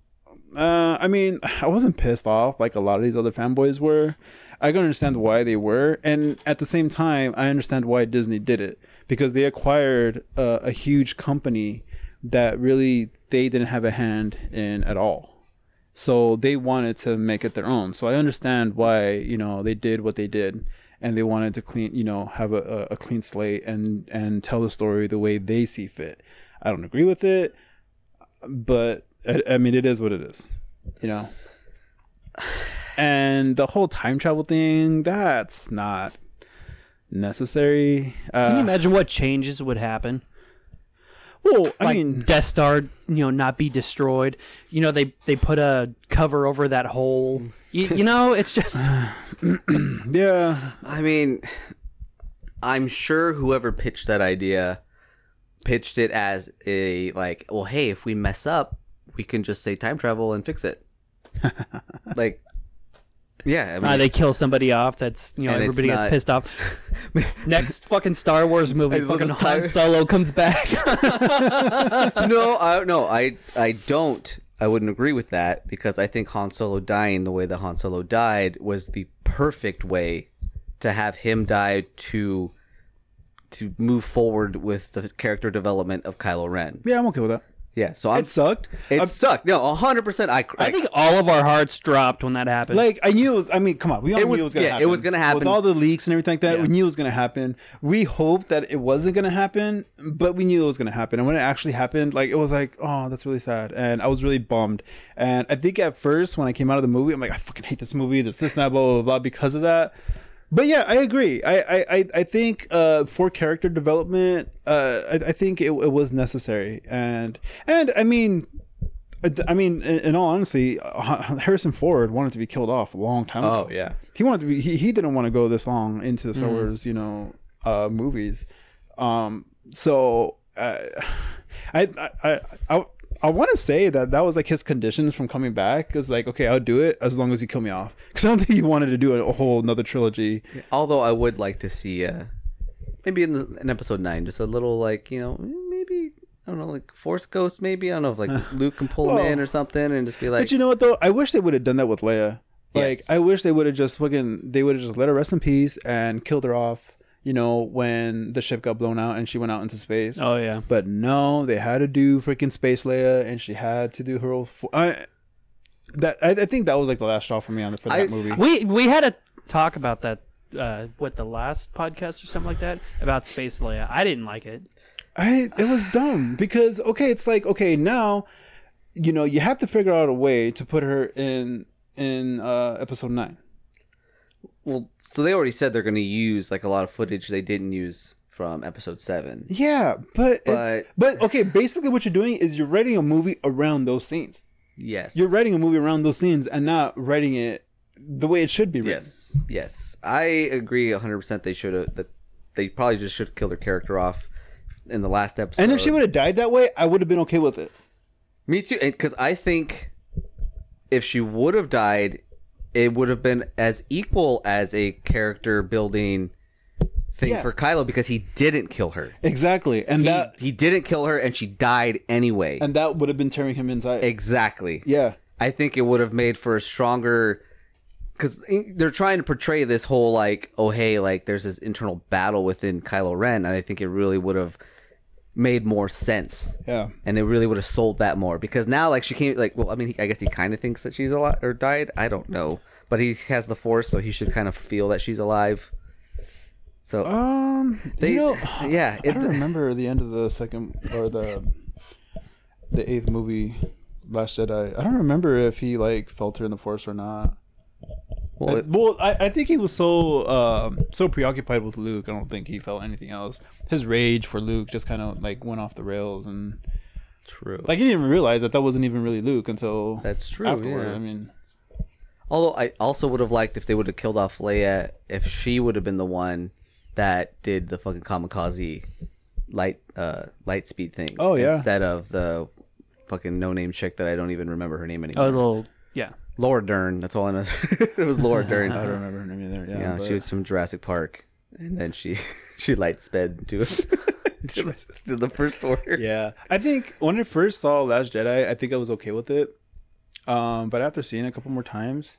uh I mean, I wasn't pissed off like a lot of these other fanboys were. I can understand why they were, and at the same time, I understand why Disney did it because they acquired a huge company that really they didn't have a hand in at all. So they wanted to make it their own. So I understand why you know they did what they did, and they wanted to clean you know have a, a, clean slate and and tell the story the way they see fit. I don't agree with it, but I, I mean it is what it is, you know. And the whole time travel thing, that's not necessary. Uh, Can you imagine what changes would happen? Well, I like mean, Death Star, you know, not be destroyed. You know, they they put a cover over that hole. You, you know, it's just yeah, I mean, I'm sure whoever pitched that idea pitched it as a like, well, hey, if we mess up, we can just say time travel and fix it. like, yeah, I mean, uh, they kill somebody off. That's you know everybody not- gets pissed off. Next fucking Star Wars movie, fucking Han time. Solo comes back. no, I no, I I don't. I wouldn't agree with that because I think Han Solo dying the way that Han Solo died was the perfect way to have him die to to move forward with the character development of Kylo Ren. yeah, I'm okay with that. Yeah, so I'm It sucked. it I'm- sucked. No, hundred percent. I I think all of our hearts dropped when that happened. like I knew it was. I mean, come on, we all It knew was- it was gonna yeah, it happen. was gonna happen. with all the leaks and everything like that. Yeah. We knew it was gonna happen. We hoped that it wasn't gonna happen, but we knew it was gonna happen. And when it actually happened, like it was like, oh, that's really sad, and I was really bummed. And I think at first when I came out of the movie, I'm like, I fucking hate this movie. This, this, and that, blah, blah, blah, blah, because of that. But yeah, I agree. I I I, I think uh, for character development, uh, I, I think it, it was necessary, and and I mean. I- I mean, in, in all honesty, uh, Harrison Ford wanted to be killed off a long time ago. Oh yeah. he wanted to be he, he didn't want to go this long into the Star Wars, you know, uh movies. Um so uh, I I I I, want to say that that was like his conditions from coming back. It was like, okay, I'll do it as long as you kill me off. Because I don't think he wanted to do a, whole another trilogy. Although I would like to see, uh, maybe in the in episode nine, just a little like you know maybe I don't know like Force Ghost maybe I don't know if like Luke can pull him in or something and just be like but you know what though? I wish they would have done that with Leia. Like Yes. I wish they would have just fucking they would have just let her rest in peace and killed her off. You know when the ship got blown out and she went out into space. Oh yeah. But no, they had to do freaking Space Leia, and she had to do her whole. Fo- I, that I, I think that was like the last straw for me on the, for that I- movie. We we had a talk about that. Uh, what the last podcast or something like that about Space Leia. I didn't like it. I it was dumb because okay, it's like okay now, you know, you have to figure out a way to put her in in uh episode nine. Well so they already said they're going to use like a lot of footage they didn't use from episode seven. Yeah, but But- it's, but okay, basically what you're doing is you're writing a movie around those scenes. Yes, You're writing a movie around those scenes and not writing it the way it should be written. Yes, yes, I agree hundred percent. They should have that. They probably just should have killed her character off in the last episode. And if she would have died that way, I would have been okay with it. Me too, because I think if she would have died, it would have been as equal as a character building thing Yeah. for Kylo because he didn't kill her. Exactly, and He, that he didn't kill her, and she died anyway. and that would have been tearing him inside. exactly. yeah, I think it would have made for a stronger because they're trying to portray this whole like, oh hey, like there's this internal battle within Kylo Ren, and I think it really would have made more sense, yeah, and they really would have sold that more because now like she came like, well, I mean, he, I guess he kind of thinks that she's alive or died. I don't know, but he has the Force, so he should kind of feel that she's alive. So Um, they, you know, yeah, I don't remember the end of the second or the the eighth movie, Last Jedi. I don't remember if he like felt her in the Force or not. Well, I- it- well, I, I think he was so um, so preoccupied with Luke. I don't think he felt anything else. His rage for Luke just kind of like went off the rails, and true. like he didn't even realize that that wasn't even really Luke until That's true, Afterward, yeah. I mean, Although I also would have liked if they would have killed off Leia if she would have been the one that did the fucking kamikaze light uh light speed thing. Oh, yeah. Instead of the fucking no name chick that I don't even remember her name anymore. Oh, yeah. Laura Dern. That's all I know. it was Laura Dern. I don't remember her name either. Yeah, yeah, but- she was from Jurassic Park, and then she she light sped to to, to the first order. Yeah, I think when I first saw Last Jedi, I think I was okay with it. Um, but after seeing it a couple more times,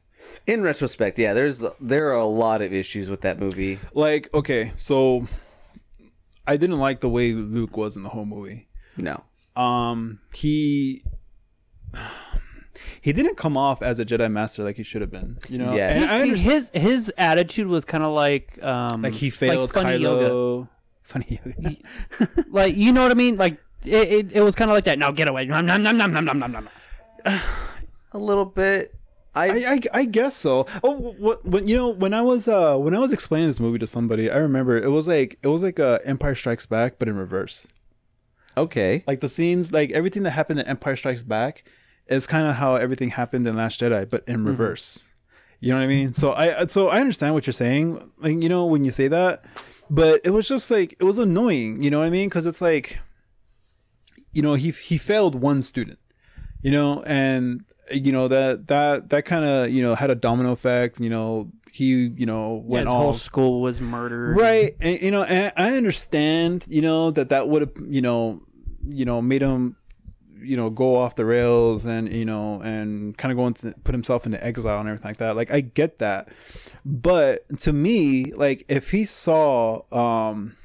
In retrospect, yeah, there's there are a lot of issues with that movie. like, okay, so I didn't like the way Luke was in the whole movie. No. Um, he he didn't come off as a Jedi Master like he should have been. You know, Yes. and He- understand his his attitude was kind of like um like he failed funny yoga. Kylo. Funny yoga. Like you know what I mean? Like it, it, it was kind of like that. Now get away! Nom, nom, nom, nom, nom, nom, nom, nom. A little bit. I, I, I, I guess so. Oh, what when you know when I was uh when I was explaining this movie to somebody, I remember it was like it was like uh, Empire Strikes Back, but in reverse. okay. Like the scenes, like everything that happened in Empire Strikes Back, is kind of how everything happened in Last Jedi, but in reverse. You know what I mean? So I so I understand what you're saying. Like you know when you say that, but it was just like it was annoying. You know what I mean? Because it's like, you know, he he failed one student. You know, and you know that that that kind of you know had a domino effect. You know, he you know Yeah, went his all whole school was murdered. right and, you know and i understand you know that that would have you know you know made him you know go off the rails and you know and kind of go into put himself into exile and everything like that. Like i get that. But to me like if he saw um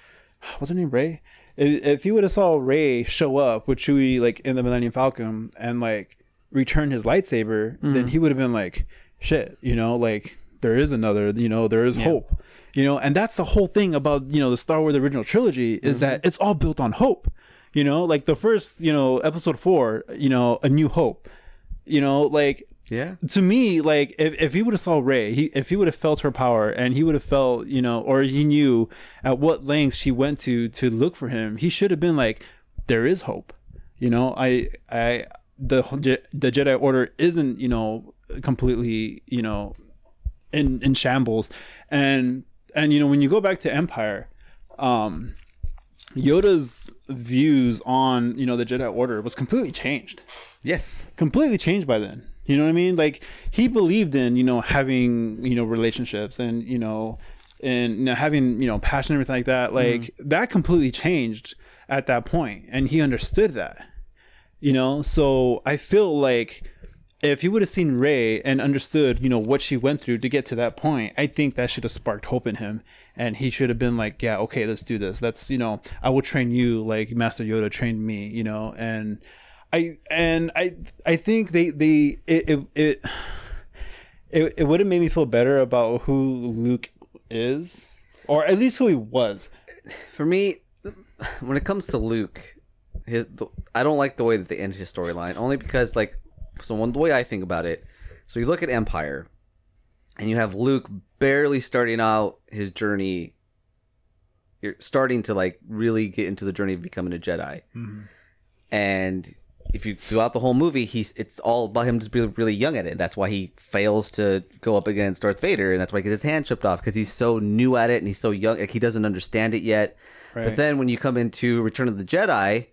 what's her name rey if, if he would have saw rey show up with chewie like in the millennium falcon and like return his lightsaber then he would have been like shit you know like there is another you know there is hope you know? And that's the whole thing about you know the star wars original trilogy is that it's all built on hope you know like the first you know episode four you know a new hope you know like Yeah. to me, like if, if he would have saw Rey, he if he would have felt her power and he would have felt, you know, or he knew at what lengths she went to to look for him, he should have been like, there is hope. You know, I I the the Jedi Order isn't, you know, completely, you know, in in shambles. And and you know, when you go back to Empire, um Yoda's views on, you know, the Jedi Order was completely changed Yes. completely changed by then. You know what I mean? Like he believed in you know having you know relationships and you know and you know, having you know passion and everything like that. Mm-hmm. Like that completely changed at that point, and he understood that. You know, so I feel like if he would have seen Rey and understood you know what she went through to get to that point, I think that should have sparked hope in him, and he should have been like, yeah, okay, let's do this. That's you know I will train you like Master Yoda trained me. You know, and I and I I think they they it it it, it, it would have made me feel better about who Luke is, or at least who he was. For me, when it comes to Luke, his the, I don't like the way that they ended his storyline. Only because like, so one the way I think about it. So you look at Empire, and you have Luke barely starting out his journey. You're starting to like really get into the journey of becoming a Jedi, mm-hmm. and if you throughout the whole movie, he's it's all about him just being really young at it. That's why he fails to go up against Darth Vader, and that's why he gets his hand chipped off because he's so new at it and he's so young, like he doesn't understand it yet. But then when you come into Return of the Jedi,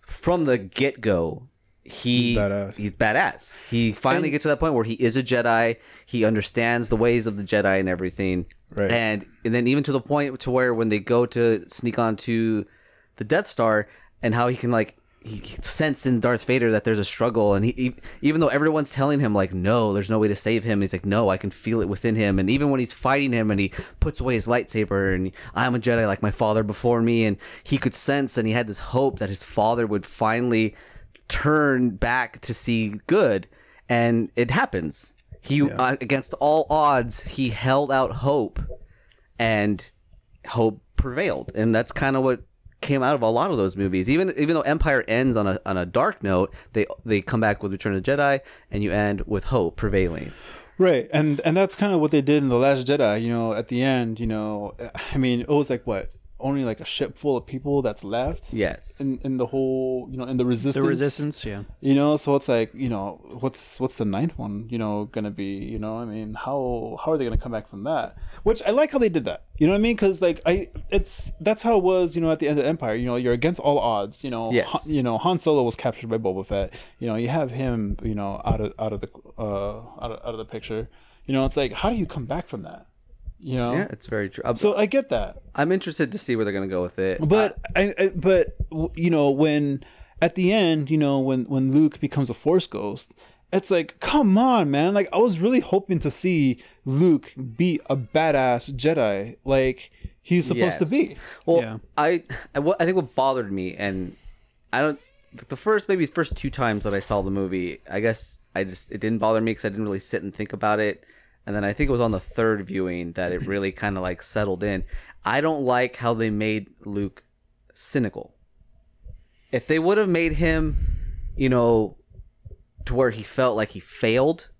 from the get go, he He's badass. he's badass. He finally gets to that point where he is a Jedi. He understands the ways of the Jedi and everything. Right. And and then even to the point to where when they go to sneak onto the Death Star and how he can like he sense in Darth Vader that there's a struggle and he, he even though everyone's telling him like no there's no way to save him he's like no I can feel it within him and even when he's fighting him and he puts away his lightsaber and I'm a Jedi like my father before me and he could sense and he had this hope that his father would finally turn back to see good and it happens. He uh, against all odds he held out hope and hope prevailed. And that's kind of what came out of a lot of those movies. Even even though empire ends on a on a dark note they they come back with return of the jedi and you end with hope prevailing. Right, and and that's kind of what they did in the Last Jedi. You know, at the end, you know, I mean, it was like what only like a ship full of people that's left. yes In, in the whole, you know, in the resistance. The resistance, yeah. You know, so it's like, you know, what's what's the ninth one, you know, gonna be? You know, I mean, how how are they gonna come back from that? Which I like how they did that. You know what I mean? Because like I, it's that's how it was. You know, at the end of Empire, you know, you're against all odds. You know, Yes. Han, you know, Han Solo was captured by Boba Fett. You know, you have him, you know, out of out of the uh out of, out of the picture. You know, it's like, how do you come back from that? You know. yeah it's very true Uh, So I get that. i'm interested to see where they're gonna go with it But I, I but you know when at the end, you know when when Luke becomes a Force ghost, it's like come on, man! Like I was really hoping to see Luke be a badass Jedi, like he's supposed to be. Well, Yeah. I I, what, I think what bothered me, and I don't the first maybe first two times that I saw the movie, I guess I just it didn't bother me because I didn't really sit and think about it, and then I think it was on the third viewing that it really kind of like settled in. I don't like how they made Luke cynical. If they would have made him, you know, to where he felt like he failed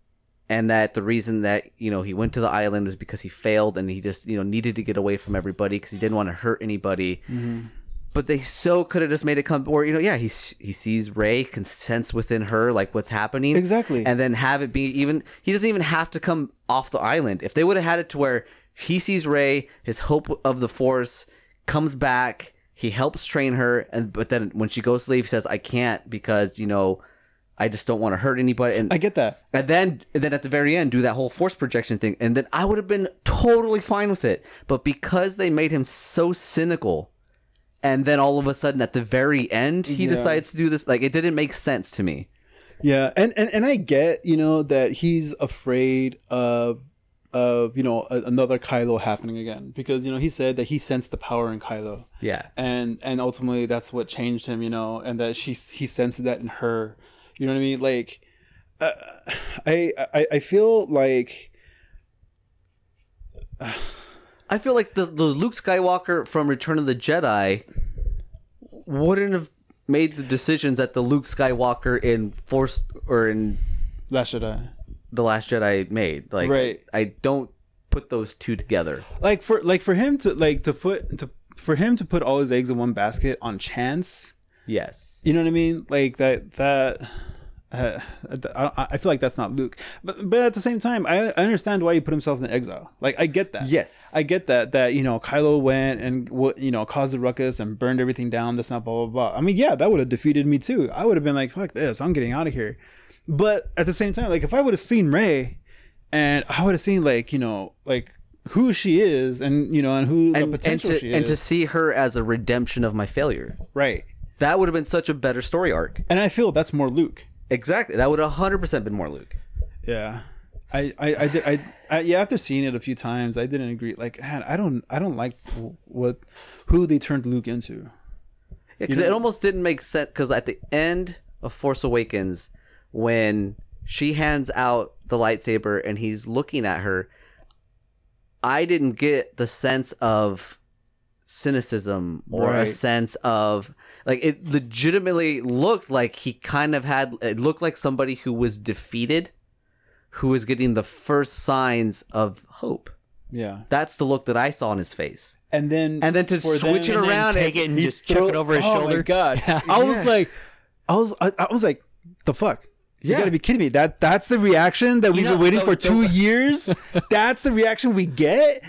and that the reason that you know he went to the island was because he failed and he just you know needed to get away from everybody because he didn't want to hurt anybody mm-hmm. But they so could have just made it come or you know yeah he he sees Rey can sense within her like what's happening Exactly. and then have it be even he doesn't even have to come off the island if they would have had it to where he sees Rey his hope of the force comes back he helps train her and but then when she goes to leave he says I can't because you know I just don't want to hurt anybody and I get that. and then and then at the very end do that whole force projection thing and then i would have been totally fine with it but because they made him so cynical and then all of a sudden at the very end he Yeah. decides to do this. Like it didn't make sense to me. Yeah, and and and I get you know that he's afraid of of you know a, another Kylo happening again because you know he said that he sensed the power in Kylo. yeah. And and ultimately that's what changed him you know and that she he sensed that in her. You know what i mean? Like uh, I, I i feel like i feel like the, the luke skywalker from return of the jedi wouldn't have made the decisions that the luke skywalker in force or in last jedi the Last Jedi made. Like, Right. I don't put those two together. like for like for him to like to put to for him to put all his eggs in one basket on chance. Yes. You know what I mean? Like that that. Uh, I, I feel like that's not Luke, but but at the same time, I, I understand why he put himself in exile. Like I get that. Yes. I get that that you know Kylo went and what you know caused the ruckus and burned everything down. That's not blah blah blah. I mean, yeah, that would have defeated me too. I would have been like, fuck this, I'm getting out of here. But at the same time, like if I would have seen Rey, and I would have seen like you know like who she is and you know and who the and, and potential to she and to see her as a redemption of my failure. right. That would have been such a better story arc. And I feel that's more Luke. Exactly. That would have 100% been more Luke. Yeah. I, I, I did I, I yeah after seeing it a few times I didn't agree like man I don't I don't like what who they turned Luke into Because You it almost didn't make sense. Because at the end of Force Awakens, when she hands out the lightsaber and he's looking at her, I didn't get the sense of cynicism or a sense of like it legitimately looked like he kind of had it looked like somebody who was defeated who was getting the first signs of hope. Yeah. That's the look that i saw on his face. And then and then to switch them- it And around take and- it and just chuck throw- it over his oh shoulder. oh shoulder. my god. I was like I was I, I was like the fuck? You Yeah. gotta be kidding me. That that's the reaction that we've know, been waiting the- for the- two years? That's the reaction we get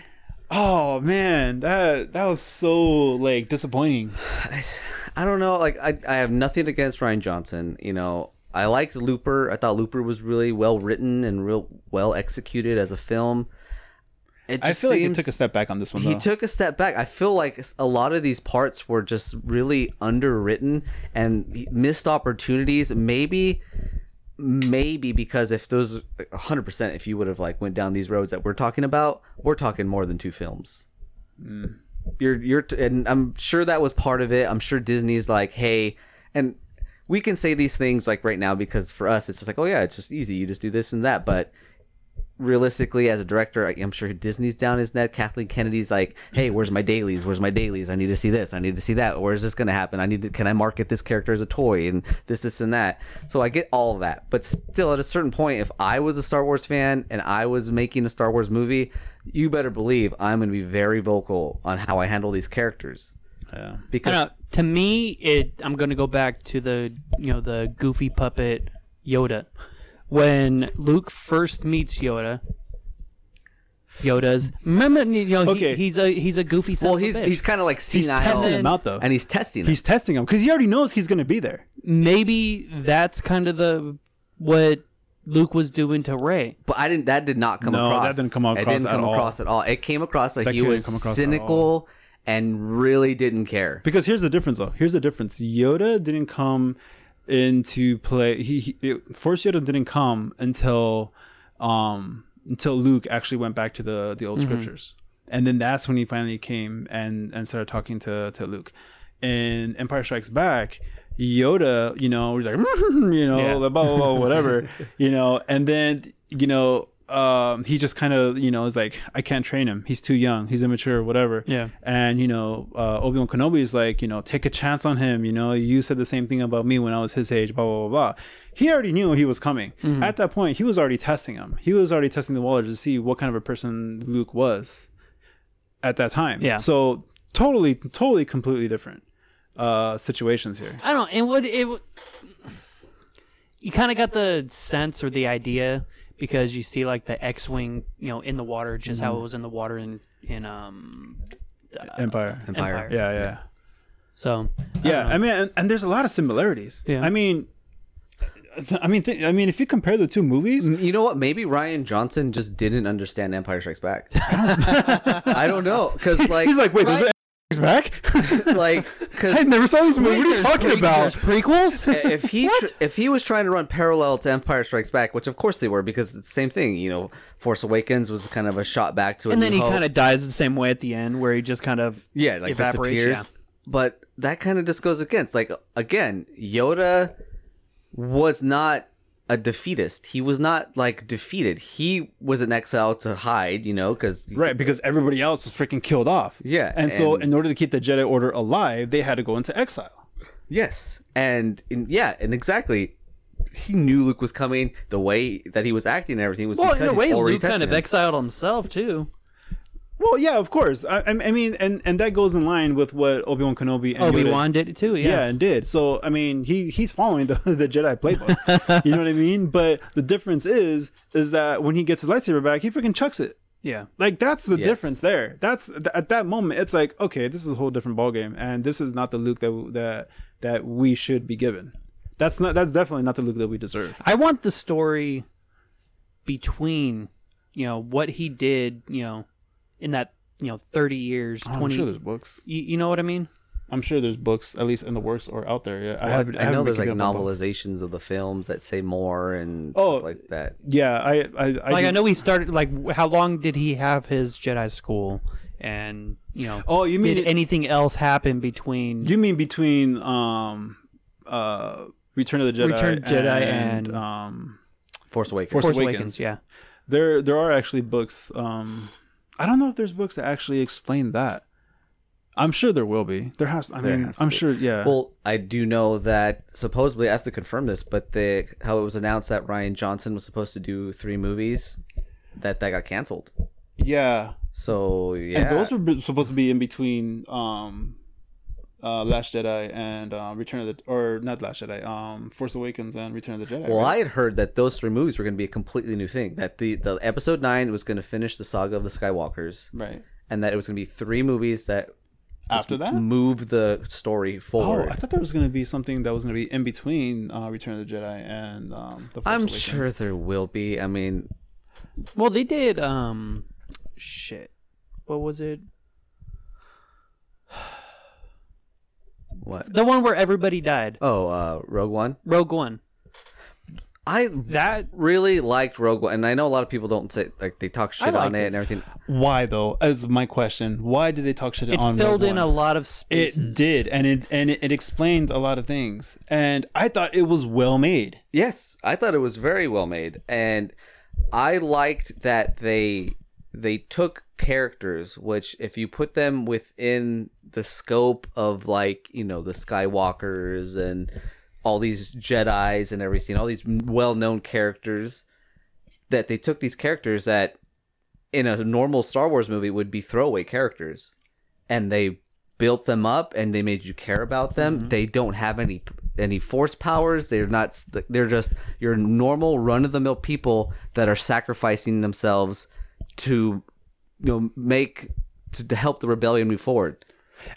oh man that that was so like disappointing I don't know. Like I, I have nothing against Rian Johnson. You know, I liked Looper. I thought Looper was really well written and real well executed as a film. It I feel like he took a step back on this one He though. took a step back. I feel like a lot of these parts were just really underwritten and missed opportunities. Maybe, maybe because if those 100 percent, if you would have like went down these roads that we're talking about, we're talking more than two films. Hmm. You're you're and I'm sure that was part of it. I'm sure Disney's like, hey, and we can say these things like right now because for us it's just like, oh yeah, it's just easy. You just do this and that, but realistically as a director I- i'm sure disney's down his neck kathleen kennedy's like hey where's my dailies where's my dailies i need to see this i need to see that where's this going to happen i need to can i market this character as a toy and this this and that so i get all of that but still at a certain point if i was a star wars fan and i was making a star wars movie you better believe i'm going to be very vocal on how i handle these characters yeah. Because know. To me, it. I'm gonna go back to the you know the goofy puppet Yoda. When Luke first meets Yoda, Yoda's remember you know he- Okay. he's a he's a goofy son well of a he's bitch. he's kind of like senile testing him out though and he's testing him. he's testing him because he already knows he's gonna be there maybe that's kind of the what Luke was doing to Rey. But I didn't. That did not come No, that across. didn't come It across didn't at come all. across at all. It came across like That he couldn't was come across at all. cynical and really didn't care. Because here's the difference, though. Here's the difference. Yoda didn't come into play. He, he it, Force Yoda didn't come until, um, until Luke actually went back to the the old scriptures, and then that's when he finally came and and started talking to to Luke. In Empire Strikes Back, Yoda, you know, was like, you know, Yeah. blah, blah, blah, whatever, you know, and then, you know, um, he just kind of, you know, is like, I can't train him. He's too young. He's immature, whatever. Yeah. And, you know, uh, Obi Wan Kenobi is like, you know, take a chance on him. You know, you said the same thing about me when I was his age, blah, blah, blah, blah. He already knew he was coming. Mm-hmm. At that point, he was already testing him. He was already testing the waters to see what kind of a person Luke was at that time. Yeah. So totally, totally, completely different uh, situations here. I don't. know. It would. It. would- You kind of got the sense or the idea because you see like the X-wing, you know, in the water, just how mm-hmm. it was in the water in in um uh, Empire. Empire. Empire. Yeah, yeah. So yeah i mean and, and there's a lot of similarities Yeah. i mean i mean th- i mean if you compare the two movies mm, You know what? Maybe Rian Johnson just didn't understand Empire Strikes Back. I don't know, because like he's like wait Rian- a back like because i never saw this movie what are you talking about prequels. if he tr- if he was trying to run parallel to Empire Strikes Back, which of course they were, because it's the same thing. You know, Force Awakens was kind of a shot back to a and then New he kind of dies the same way at the end, where he just kind of yeah like evaporates, disappears yeah. but that kind of just goes against like again yoda was not a defeatist he was not like defeated he was in exile to hide you know because right because everybody else was freaking killed off Yeah, and so in order to keep the jedi order alive they had to go into exile yes and in, yeah and exactly he knew Luke was coming. The way that he was acting and everything was Well, in a way, he's already Luke kind of him. exiled himself too. Well, yeah, of course. I, I I mean, and and that goes in line with what Obi Wan Kenobi and Obi Wan did it too. yeah. Yeah. and did. So I mean, he he's following the the Jedi playbook. you know what I mean? But the difference is is that when he gets his lightsaber back, he freaking chucks it. yeah. Like that's the Yes. difference there. That's th- at that moment, it's like okay, this is a whole different ballgame, and this is not the Luke that that that we should be given. That's not. That's definitely not the Luke that we deserve. I want the story between, you know, what he did, you know, in that, you know, 30 years, Oh, I'm 20 sure there's books. you, you know what I mean? I'm sure there's books at least in the works or out there. Yeah, Well, I, haven't- I know haven't been there's like keeping up on novelizations of the films that say more and Oh, stuff like that. Yeah, I I I, like I know he started like w- how long did he have his Jedi school and, you know, Oh, you mean did anything else happen between You mean between um uh Return of the Jedi, Return of the Jedi and, and- um Force Awakens. Force Force Awakens. Awakens, yeah. there there are actually books um I don't know if there's books that actually explain that. I'm sure there will be. There has I there mean, has I'm be. sure yeah. Well, I do know that supposedly I have to confirm this, but the how it was announced that Rian Johnson was supposed to do three movies, that that got canceled. yeah. So yeah, And those were supposed to be in between um uh Last Jedi and um Return of the or not Last Jedi, um Force Awakens and Return of the Jedi. well, right? I had heard that those three movies were going to be a completely new thing. That the the episode nine was going to finish the saga of the Skywalkers, right. and that it was going to be three movies that After that? move the story forward. Oh. I thought there was going to be something that was going to be in between uh, Return of the Jedi and um, the Force I'm Awakens. sure there will be. I mean, Well, they did um shit. What was it? What? The one where everybody died. Oh, uh, Rogue One. Rogue One. I That really liked Rogue One, and I know a lot of people don't say like they talk shit on it, it. and everything. Why though? As my question, why did they talk shit it on? It It filled Rogue in One? a lot of spaces. It did, and it and it, it explained a lot of things, and I thought it was well made. Yes, I thought it was very well made, and I liked that they they took characters which, if you put them within the scope of like you know the Skywalkers and all these Jedi's and everything, all these well known characters, that they took these characters that in a normal Star Wars movie would be throwaway characters, and they built them up and they made you care about them. Mm-hmm. They don't have any any force powers. They're not. They're just your normal run of the mill people that are sacrificing themselves to you know make to, to help the rebellion move forward.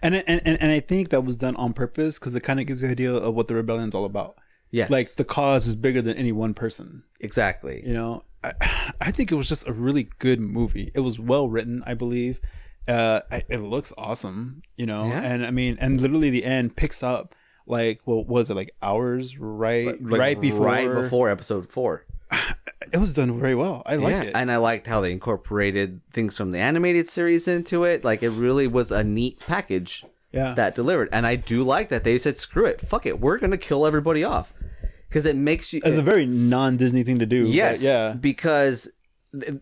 And and and, and I think that was done on purpose because it kind of gives you an idea of what the rebellion's all about. Yes, Like the cause is bigger than any one person. exactly. You know, I, I think it was just a really good movie. It was well written, I believe. Uh, it looks awesome, you know, Yeah. and I mean, and literally the end picks up like what was it like hours right Like, right before right before episode four. it was done very well. I liked yeah, it. and I liked how they incorporated things from the animated series into it. Like it really was a neat package. yeah, that delivered. And I do like that they said, "Screw it, fuck it, we're gonna kill everybody off," because it makes you. it's a very non-Disney thing to do. yes, yeah, because th-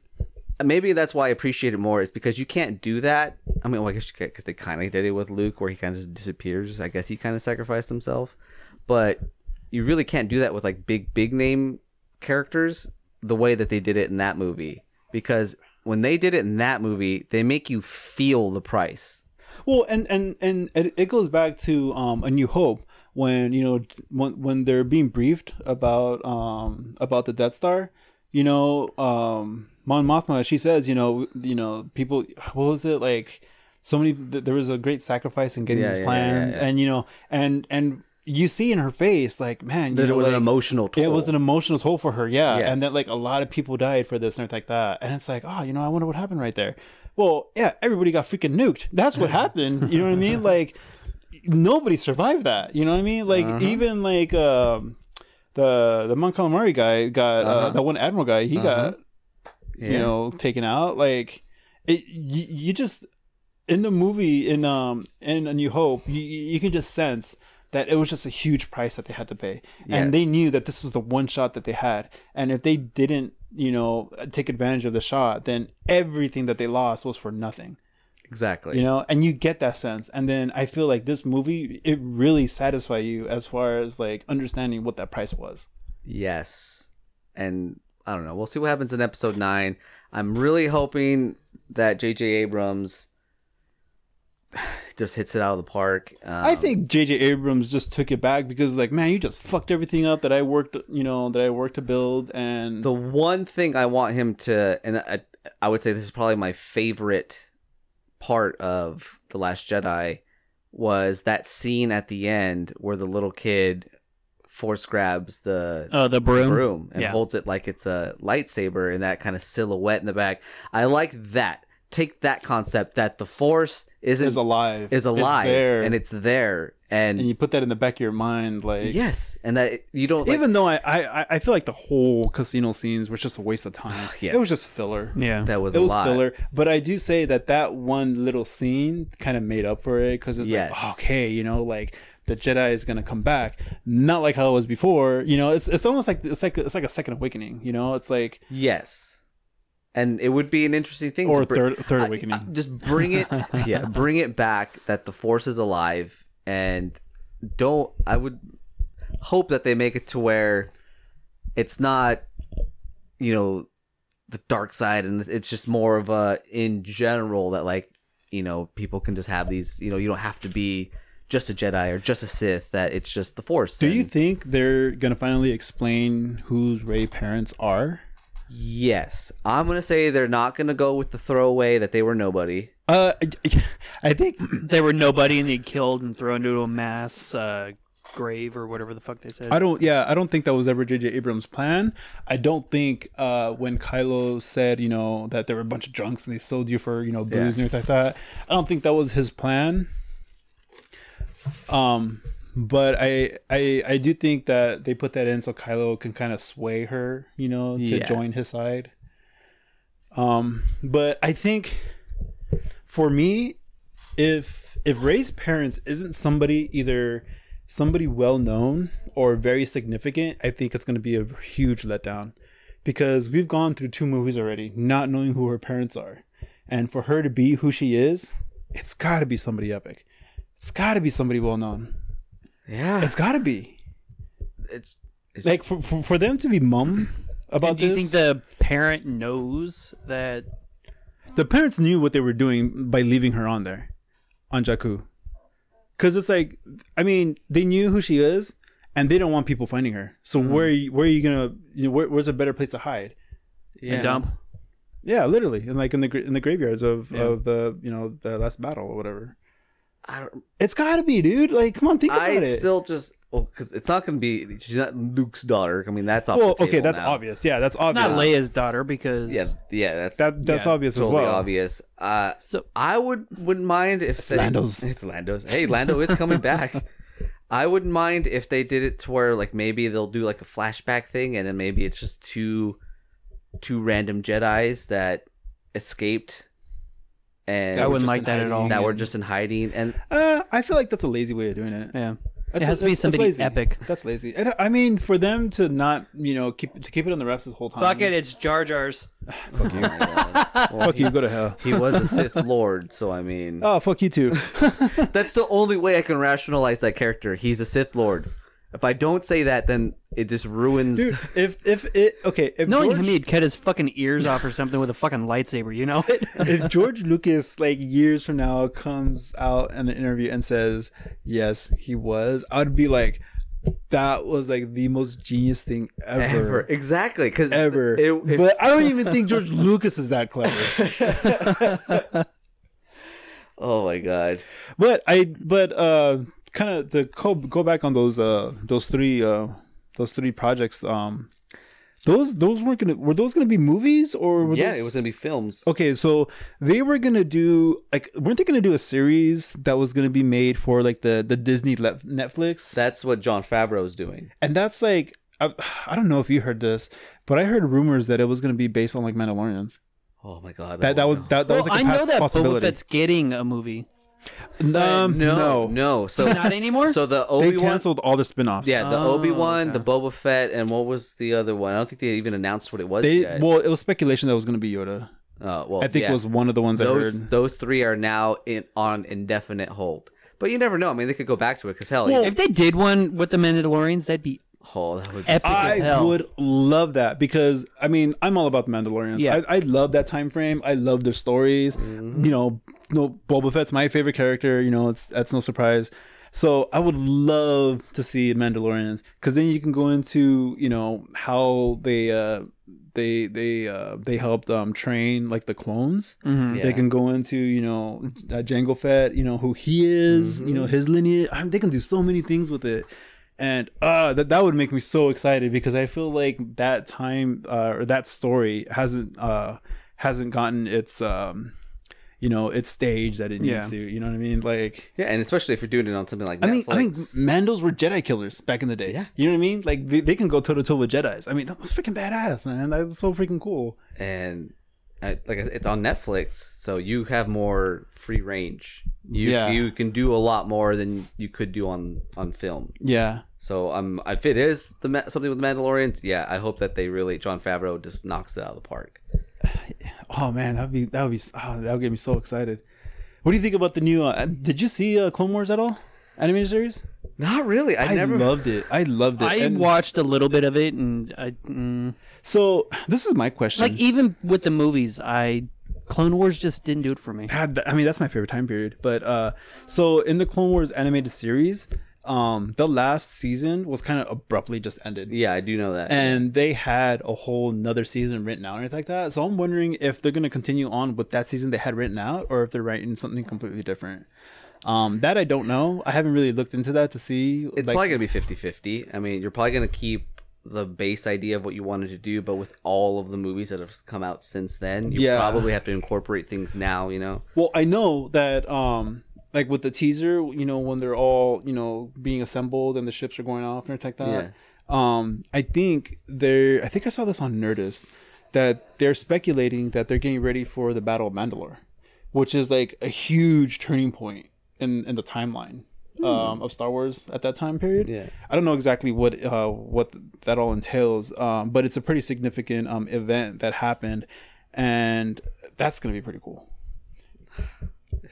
maybe that's why I appreciate it more is because you can't do that. I mean, well, I guess you because they kind of did it with Luke, where he kind of just disappears. I guess he kind of sacrificed himself, but you really can't do that with like big, big name characters the way that they did it in that movie because. When they did it in that movie, they make you feel the price. Well, and and and it, it goes back to um, A New Hope when you know when when they're being briefed about um about the Death Star, you know, um, Mon Mothma she says, you know, you know, people, what was it like? So many. th- There was a great sacrifice in getting Yeah, these yeah, yeah, plans, yeah. and you know, and and you see in her face, like, man, you That know, it was an emotional toll. it was an emotional toll for her, yeah. Yes. And that like a lot of people died for this and everything like that. And it's like, oh, you know, I wonder what happened right there. Well, yeah, everybody got freaking nuked. That's what happened. You know what I mean? Like nobody survived that. You know what I mean? Like Uh-huh. even like um the the Mon Calamari guy got uh Uh-huh. the one admiral guy, he got you know taken out. Like it you, you just in the movie in um in A New Hope, you you can just sense that it was just a huge price that they had to pay, and they knew that this was the one shot that they had, and if they didn't, you know, take advantage of the shot, then everything that they lost was for nothing, exactly. you know. And you get that sense, and then I feel like this movie it really satisfied you as far as like understanding what that price was. Yes. And I don't know. We'll see what happens in episode nine. I'm really hoping that J.J. Abrams just hits it out of the park. Um, I think J.J. Abrams just took it back because, like, man, you just fucked everything up that I worked, you know, that I worked to build, and the one thing I want him to, and I, I would say this is probably my favorite part of The Last Jedi, was that scene at the end where the little kid force grabs the Oh, the broom. broom and Yeah. holds it like it's a lightsaber and that kind of silhouette in the back. I like that. Take that concept that the force isn't is alive, is alive it's there, and it's there and, and you put that in the back of your mind, like yes, and that you don't like, even though I, I I feel like the whole casino scenes was just a waste of time. Yes. It was just filler. Yeah. that was it a was lot. filler, but I do say that that one little scene kind of made up for it because it's Yes. like okay, you know, like the Jedi is gonna come back, not like how it was before. You know, it's it's almost like it's like it's like a second awakening. You know, it's like Yes. And it would be an interesting thing or to br- third third awakening. I- just bring it yeah, bring it back that the force is alive and don't I would hope that they make it to where it's not you know the dark side and it's just more of a in general that like you know people can just have these you know you don't have to be just a Jedi or just a Sith that it's just the force. do you think they're gonna finally explain whose Rey parents are? Yes. I'm going to say they're not going to go with the throwaway that they were nobody. Uh, I think They were nobody and they killed and thrown into a mass uh, grave or whatever the fuck they said. I don't. Yeah, I don't think that was ever J.J. Abrams' plan. I don't think uh, when Kylo said, you know, that there were a bunch of drunks and they sold you for, you know, booze Yeah. and everything like that. I don't think that was his plan. Um, but I, I, I do think that they put that in so Kylo can kind of sway her, you know, to Yeah. join his side. Um, but I think for me, if if Rey's parents isn't somebody either somebody well known or very significant, I think it's going to be a huge letdown because we've gone through two movies already, not knowing who her parents are, and for her to be who she is, it's got to be somebody epic. It's got to be somebody well known. Yeah. It's got to be It's, it's like for, for for them to be mum about And do you think the parent knows that? the parents knew what they were doing by leaving her on there on Jakku. Cause it's like, I mean, they knew who she is, and they don't want people finding her. So mm-hmm. where are you, where are you gonna? You know, where, where's a better place to hide? A dump. Yeah, literally, and like in the in the graveyards of Yeah. of the you know the last battle or whatever. I don't. It's got to be, dude. Like, come on, think about I it. I still just well because it's not going to be. She's not Luke's daughter. I mean, that's off well, the okay, that's now. obvious. Yeah, that's It's obvious. not Leia's daughter because Yeah, yeah, that's That that's Yeah, obvious totally as well. obvious. Uh, So I would wouldn't mind if they, Lando's. It's Lando's. Hey, Lando is coming back. I wouldn't mind if they did it to where like maybe they'll do like a flashback thing, and then maybe it's just two two random Jedi's that escaped, and I wouldn't like in that at all. that were just in hiding. And Uh, I feel like that's a lazy way of doing it. yeah, That's it has to be that's- that's somebody lazy. epic. That's lazy. And I mean, for them to not, you know, keep to keep it on the reps this whole time. Fuck it, it's Jar Jar's. fuck you, well, Fuck you. Go to hell. he was a Sith Lord, so I mean, Oh, fuck you too. that's the only way I can rationalize that character. He's a Sith Lord. If I don't say that, then it just ruins. Dude, if if it okay, if Knowing George, him, he'd cut his fucking ears off or something with a fucking lightsaber. You know it. if George Lucas like years from now comes out in an interview and says yes, he was, I'd be like, that was like the most genius thing ever. Ever exactly because Ever, It, it- but I don't even think George Lucas is that clever. oh my god! But I, but uh, kind of to go, go back on those uh those three uh those three projects um those those weren't gonna were those gonna be movies or were Yeah, those- it was gonna be films. okay so they were gonna do like weren't they gonna do a series that was gonna be made for like the the Disney le- Netflix That's what Jon Favreau's doing. and that's like I, I don't know if you heard this but I heard rumors that it was gonna be based on like Mandalorians Oh my god! that that was that, that well, was like a I know past that Boba possibility Fett's getting a movie. Um, no, no no. So Not anymore. so the Obi Wan, canceled all the spin-offs yeah, the Oh, Obi Wan, okay. the Boba Fett, and what was the other one? I don't think they even announced what it was they yet. well it was speculation that it was gonna be Yoda Uh, well, I think yeah. it was one of the ones I those heard. those three are now in on indefinite hold. But you never know. I mean, they could go back to it because hell, if they did one with the Mandalorians, that'd be Oh, that would be Epic so- as I would love that because I mean I'm all about the Mandalorians. Yeah. I, I love that time frame. I love their stories. Mm-hmm. You know, no Boba Fett's my favorite character. You know, it's that's no surprise. So I would love to see Mandalorians because then you can go into you know how they uh they they uh they helped um train like the clones. Mhm. Yeah. They can go into you know uh, Jango Fett, you know who he is, you know his lineage. I mean, they can do so many things with it, and uh, that that would make me so excited because I feel like that time uh, or that story hasn't uh, hasn't gotten its um, you know its staged that it needs Yeah. to. You know what I mean? Like. yeah, and especially if you're doing it on something like I mean, Netflix. I think Mandos were Jedi killers back in the day. Yeah. you know what I mean. Like they, they can go toe to toe with Jedi's. I mean, that's freaking badass, man. That's so freaking cool. and I, like it's on Netflix, so you have more free range. You Yeah. you can do a lot more than you could do on on film. Yeah, So um, if it is the something with the Mandalorians, yeah, I hope that they really Jon Favreau just knocks it out of the park. Oh man, that'd be that would be oh, that would get me so excited. What do you think about the new? Uh, did you see uh, Clone Wars at all? Animated series? Not really. I, I never. loved it. I loved it. I And watched a little bit of it, and I mm, so this is my question. like even with the movies, I Clone Wars just didn't do it for me. had I mean that's my favorite time period. But uh, so in the Clone Wars animated series, um, the last season was kind of abruptly just ended. yeah, I do know that. and they had a whole nother season written out and everything like that. So I'm wondering if they're gonna continue on with that season they had written out, or if they're writing something completely different. Um, that I don't know. I haven't really looked into that to see. it's like- probably gonna be 50-50. I mean, you're probably gonna keep the base idea of what you wanted to do, but with all of the movies that have come out since then, you Yeah. probably have to incorporate things now. You know. Well, I know that um like with the teaser, you know, when they're all, you know, being assembled and the ships are going off and everything like that. Um I think they're I think I saw this on Nerdist that they're speculating that they're getting ready for the Battle of Mandalore, which is like a huge turning point in in the timeline. Um, of Star Wars at that time period. Yeah. I don't know exactly what uh, what that all entails, um, but it's a pretty significant um, event that happened, and that's gonna be pretty cool.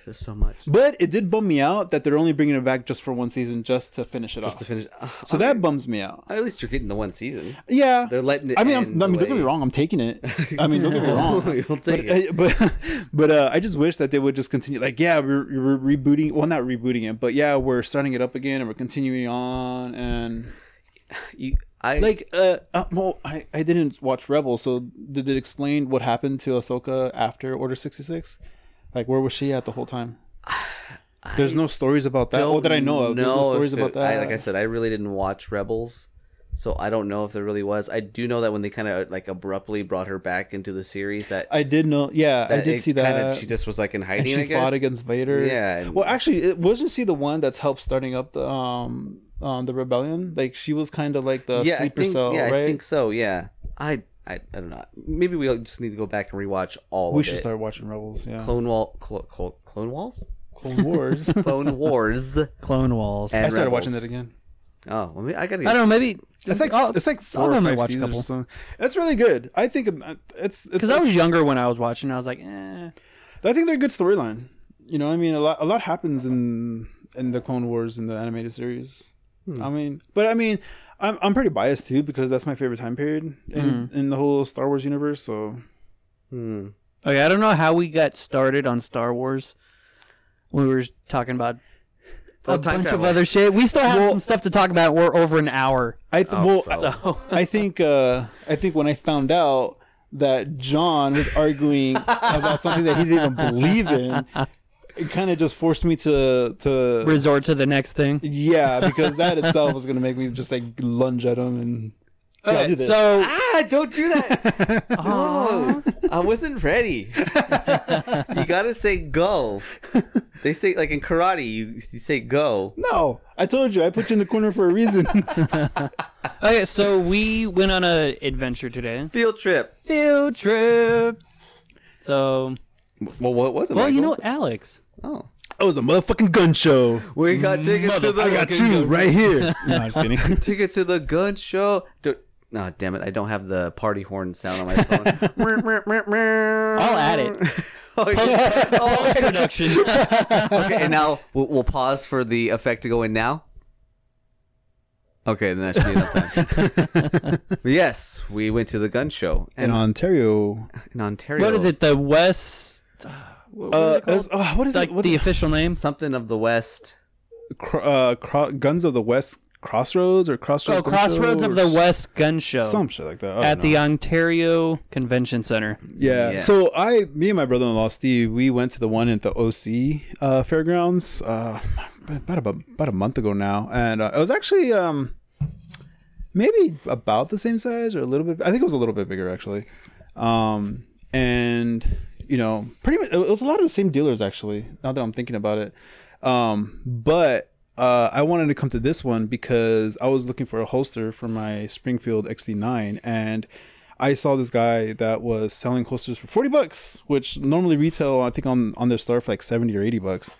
There's so much. But it did bum me out that they're only bringing it back just for one season, just to finish it Just off. to finish. Uh, so that bums me out. at least you're getting the one season. Yeah, They're letting it. I mean, I'm, end I mean, don't get me wrong. I'm taking it. I mean, don't get me wrong. You'll take but, it. but but uh, I just wish that they would just continue. Like, yeah, we're, we're rebooting. Well, not rebooting it, but yeah, we're starting it up again, and we're continuing on. And You, I like, uh, uh well, I I didn't watch Rebels, so did it explain what happened to Ahsoka after Order sixty six? Like, where was she at the whole time? There's no stories about that. Oh, that I know of. There's no stories about that. I, like I said, I really didn't watch Rebels, so I don't know if there really was. I do know that when they kind of like abruptly brought her back into the series, that, I did know. Yeah, I did see that. kinda- she just was like in and hiding. she I guess. fought against Vader. Yeah. and- Well, actually, it wasn't she the one that's helped starting up the um um the rebellion? Like she was kind of like the yeah, sleeper think, cell, yeah, right? I think so. Yeah, I, I, I don't know. Maybe we just need to go back and rewatch all. Of We of should it. start watching Rebels. Yeah, Clone Wall, Clo- Clo- Clone Walls, Clone Wars. Clone Wars. Clone Walls. And I started Rebels. watching that again. Oh, well, I gotta. I don't know. Maybe It's like I'll- it's like I'll four go or five watch a seasons or couple. something. It's really good. I think it's it's. because I was younger when I was watching. I was like, eh. I think they're a good storyline. You know, I mean, a lot a lot happens in in the Clone Wars in the animated series. Hmm. I mean, but I mean, I'm I'm pretty biased too because that's my favorite time period in in the whole Star Wars universe. So Hmm. Okay, I don't know how we got started on Star Wars. We were talking about Oh, a time bunch travel. of other shit. We still have Well- some stuff to talk about. We're over an hour. I th- Oh, well, so- So I think uh, I think when I found out that John was arguing about something that he didn't even believe in, it kind of just forced me to to resort to the next thing. yeah, because that itself was gonna make me just like lunge at him and Okay, do this. so Ah! Don't do that. no, I wasn't ready. you gotta say go. They say like in karate, you, you say go. no, I told you I put you in the corner for a reason. okay, so we went on a adventure today. Field trip. Field trip. So, Well, what was it? well, you know, Alex. Oh, it was a motherfucking gun show. we got mm, tickets to the. I got two right here. No, I'm just kidding. Tickets to the gun show. Do- no, damn it! I don't have the party horn sound on my phone. I'll I'll add it. oh, yeah. oh, Production. okay, and now we'll, we'll pause for the effect to go in now. Okay, then that should be enough time. yes, we went to the gun show in and Ontario. in Ontario. What is it? The West. What, what is Uh, it called? uh, what is like it? What the is- official name? Something of the West. Cro- uh, Cro- Guns of the West Crossroads or Crossroads? Oh, Crossroads of the West Gun Show Some shit like that. I don't at the. Ontario Convention Center. Yeah. Yes. So I, me and my brother-in-law Steve, we went to the one at the OC uh, fairgrounds uh, about a, about a month ago now, and uh, it was actually um, maybe about the same size or a little bit. I think it was a little bit bigger actually. Um, and you know, pretty much it was a lot of the same dealers actually. Now that I'm thinking about it, um, but. Uh, I wanted to come to this one because I was looking for a holster for my Springfield XD9, and I saw this guy that was selling holsters for 40 bucks, which normally retail, I think, on, on their store for like 70 or 80 bucks.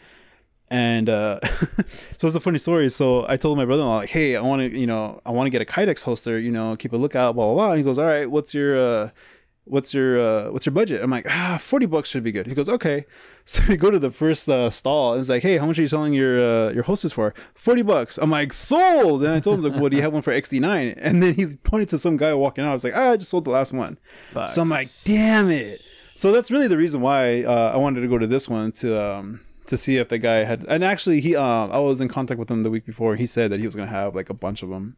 And uh, so it's a funny story. So I told my brother in law, like, hey, I want to, you know, I want to get a Kydex holster, you know, keep a lookout, blah, blah, blah. And he goes, all right, what's your, uh, what's your, uh, what's your budget? I'm like, ah, 40 bucks should be good. He goes, okay. So we go to the first uh, stall. And it's like, hey, how much are you selling your, uh, your holsters for? 40 bucks. I'm like, sold. And I told him, like, well, do you have one for XD9? And then he pointed to some guy walking out. I was like, ah, I just sold the last one. Fuck. So I'm like, damn it. So that's really the reason why uh, I wanted to go to this one to um to see if the guy had. And actually, he um I was in contact with him the week before. He said that he was gonna have like a bunch of them.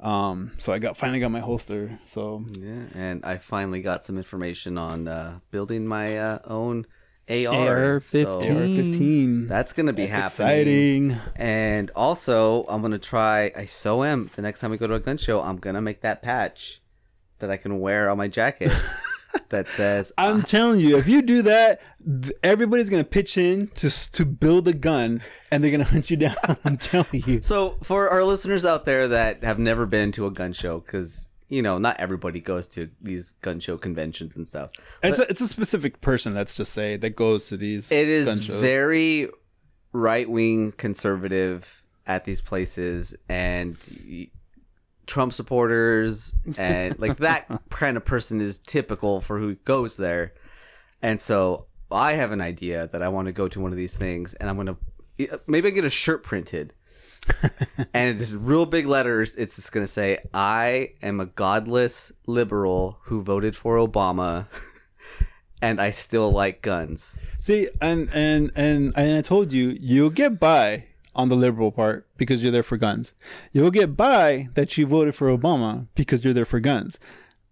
Um, so I got finally got my holster. So Yeah, and I finally got some information on uh, building my uh, own AR. AR-15. So AR-15. that's gonna be That's happening. exciting. And also, I'm gonna try. I so am. The next time we go to a gun show, I'm gonna make that patch that I can wear on my jacket that says I'm ah. telling you, if you do that, everybody's gonna pitch in to to build a gun, and they're gonna hunt you down. I'm telling you. So, for our listeners out there that have never been to a gun show, because you know not everybody goes to these gun show conventions and stuff. It's a, it's a specific person, let's just say, that goes to these. It is gun shows. very right wing conservative at these places, and y- Trump supporters, and like that kind of person is typical for who goes there. And so, I have an idea that I want to go to one of these things, and I'm gonna maybe I get a shirt printed. and it's real big letters. It's just gonna say, "I am a godless liberal who voted for Obama, and I still like guns." See, and and and and I told you, you'll get by on the liberal part because you're there for guns. You'll get by that you voted for Obama because you're there for guns.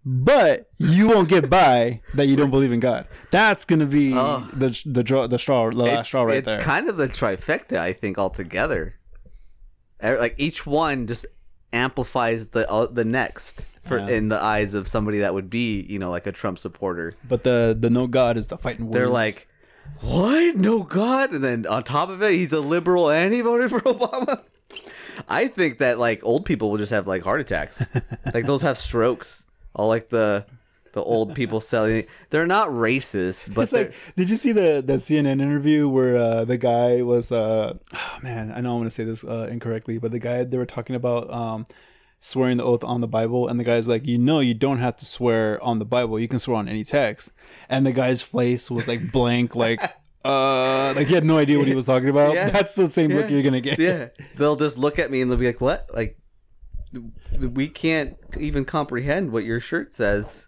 But you won't get by that you don't believe in God. That's gonna be Oh. the the draw the straw the last straw right it's there. It's kind of the trifecta, I think, altogether. Er, Like each one just amplifies the uh, the next for Yeah. in the eyes of somebody that would be, you know, like a Trump supporter. but the the no God is the fighting. They're like, "What? No God!" And then on top of it, he's a liberal and he voted for Obama. I think that like old people will just have like heart attacks. like those have strokes. All like the the old people selling. They're not racist, but it's like, did you see the the CNN interview where uh, the guy was? Uh, oh, man, I know I'm gonna say this uh, incorrectly, but the guy they were talking about um, swearing the oath on the Bible, and the guy's like, you know, you don't have to swear on the Bible; you can swear on any text. And the guy's face was like blank, like. Uh, like he had no idea what he was talking about. Yeah. That's the same look you're gonna get. yeah they'll just look at me and they'll be like what like we can't even comprehend what your shirt says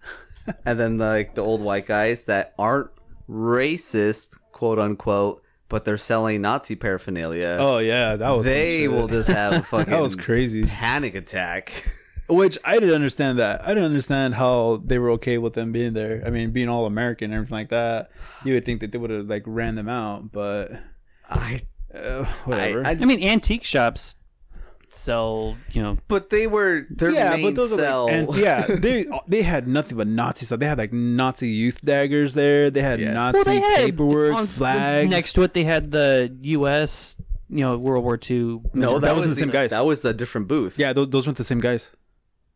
and then like the old white guys that aren't racist quote unquote but they're selling nazi paraphernalia Oh yeah, that was. they will just have a fucking That was crazy. panic attack Which I didn't understand that. I didn't understand how they were okay with them being there. I mean, being all American and everything like that. You would think that they would have like ran them out, but i uh, I, whatever. I I mean, antique shops sell, you know, but they were their yeah, main but those sell are like, and yeah, they they had nothing but Nazi stuff. They had like Nazi youth daggers there. They had Yes. Nazi well, they had paperwork, on- flags. Next to it, they had the U.S. You know, World War II. no that, That was wasn't the same guys. that was a different booth yeah, those, those weren't the same guys.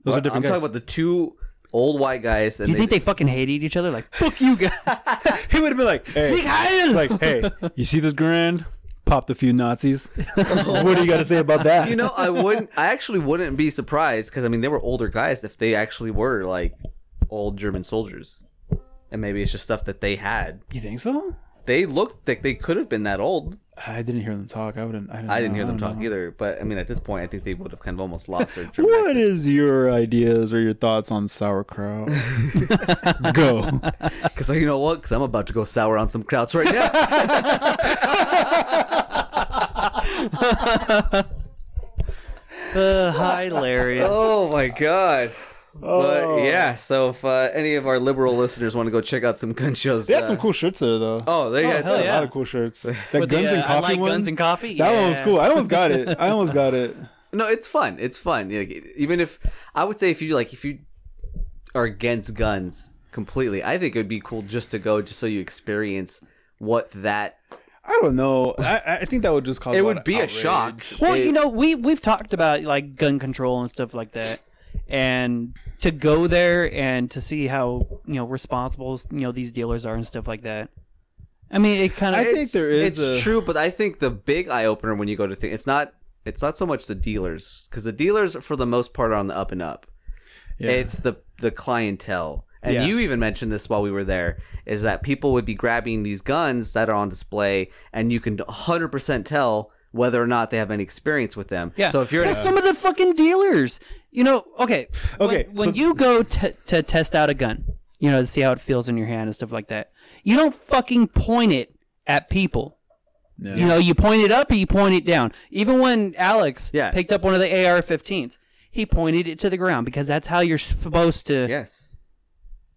Those are different. i'm different talking about the two old white guys and Do you think they fucking hated each other? Like, fuck you guys. he would have been like, hey, like, hey, you see this grand? Popped a few Nazis. what do you got to say about that? you know, I wouldn't. I actually wouldn't be surprised because I mean they were older guys if they actually were like old German soldiers, and maybe it's just stuff that they had. you think so? they looked like they could have been that old. I didn't hear them talk. I wouldn't. I didn't, I didn't hear them talk know. either. But I mean, at this point, I think they would have kind of almost lost their. What is your ideas or your thoughts on sauerkraut? Go. Because you know what? Because I'm about to go sour on some krauts right now. Uh, hilarious. oh my god. Oh. But yeah, so if uh, any of our liberal listeners want to go check out some gun shows, They had uh, some cool shirts there, though. Oh, they had hell a some- yeah. lot of cool shirts. That With guns the, and uh, coffee I like one. guns and coffee. that one was cool. I almost got it. I almost got it. No, it's fun. It's fun. Like, even if I would say if you like if you are against guns completely, I think it would be cool just to go just so you experience what that I don't know. I, I think that would just cause. it a lot would of be a shock. Well, It- you know, we we've talked about like gun control and stuff like that, and to go there and to see how you know responsible you know these dealers are and stuff like that. I mean, it kind of I think there is It's a- true, but I think the big eye opener when you go to think it's not. It's not so much the dealers because the dealers, for the most part, are on the up and up. Yeah. It's the the clientele, and Yeah. you even mentioned this while we were there. Is that people would be grabbing these guns that are on display, and you can 100 percent tell whether or not they have any experience with them. Yeah. So if you're well, some of the fucking dealers, you know, okay, Okay, when, when you go t- to test out a gun, you know, to see how it feels in your hand and stuff like that, you don't fucking point it at people. Yeah. You know, you point it up or you point it down. Even when Alex Yeah. picked up one of the AR-15s, he pointed it to the ground because that's how you're supposed to. yes,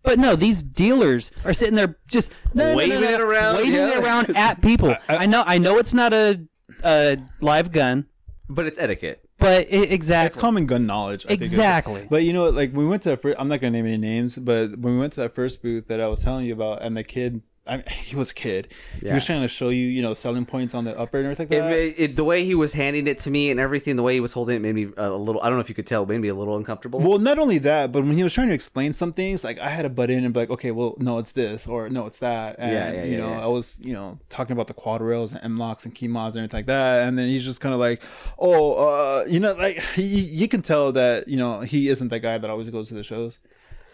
But no, these dealers are sitting there just no, no, no, Waving no, no, it around, waving yeah. it around at people. I, know, I know, it's not a, a live gun, but it's etiquette. but it, exactly. It's common gun knowledge. I think Exactly. But you know, like when we went to the first, I'm not gonna name any names, but when we went to that first booth that I was telling you about, and the kid, I mean, he was a kid. He was trying to show you, you know, selling points on the upper and everything like that. it, it- the way he was handing it to me and everything, the way he was holding it made me a little. I don't know if you could tell, made me a little uncomfortable. Well, not only that, but when he was trying to explain some things, like I had to butt in and be like, okay, well, no, it's this, or no, it's that. And, Yeah, yeah, you yeah, know, yeah. I was, you know, talking about the quad rails and M-LOKs and KeyMods and everything like that. And then he's just kind of like, oh, uh, you know, like you can tell that, you know, he isn't the guy that always goes to the shows.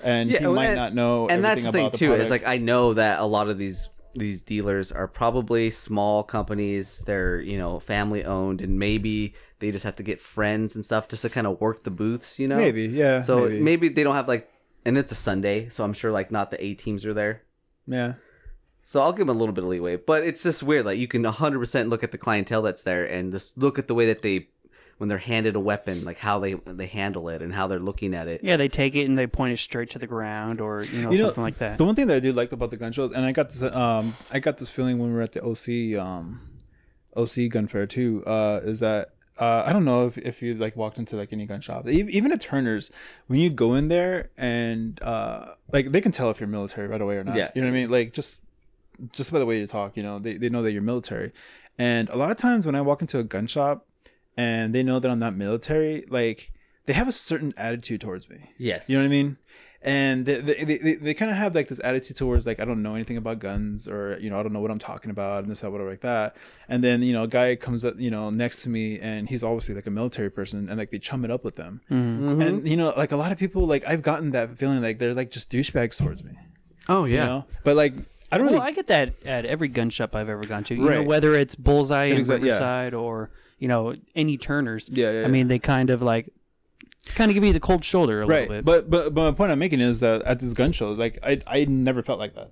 And he well, might and- not know and that's everything the thing the too product. is like i know that a lot of these these dealers are probably small companies they're you know family owned and maybe they just have to get friends and stuff just to kind of work the booths you know Maybe, yeah, so maybe. maybe, they don't have like and it's a sunday so i'm sure like not the a teams are there yeah. so i'll give them a little bit of leeway but it's just weird like you can 100% look at the clientele that's there and just look at the way that they when they're handed a weapon like how they they handle it and how they're looking at it Yeah, they take it and they point it straight to the ground or you know You know, something like that. The one thing that I do like about the gun shows, and I got this, um, I got this feeling when we were at the OC, um, OC gun fair too, uh, is that uh, I don't know if, if you like walked into like any gun shop, E- even at Turner's, when you go in there and uh, like they can tell if you're military right away or not. Yeah. you know what I mean? Like just just by the way you talk, you know, they they know that you're military, and a lot of times when I walk into a gun shop and they know that I'm not military, like they have a certain attitude towards me. yes You know what I mean? And they they, they, they kind of have like this attitude towards like I don't know anything about guns or you know I don't know what I'm talking about and this that whatever like that. And then you know a guy comes up you know next to me and he's obviously like a military person and like they chum it up with them. Mm-hmm. And you know like a lot of people like I've gotten that feeling like they're like just douchebags towards me. oh yeah You know? But like I don't well, really I get that at every gun shop I've ever gone to. You know, Right. whether it's Bullseye in Exact- yeah. Riverside or you know any Turners. Yeah, yeah, I mean, they kind of like kind of give you the cold shoulder a right. little bit. But but but my point I'm making is that at these gun shows like I I never felt like that.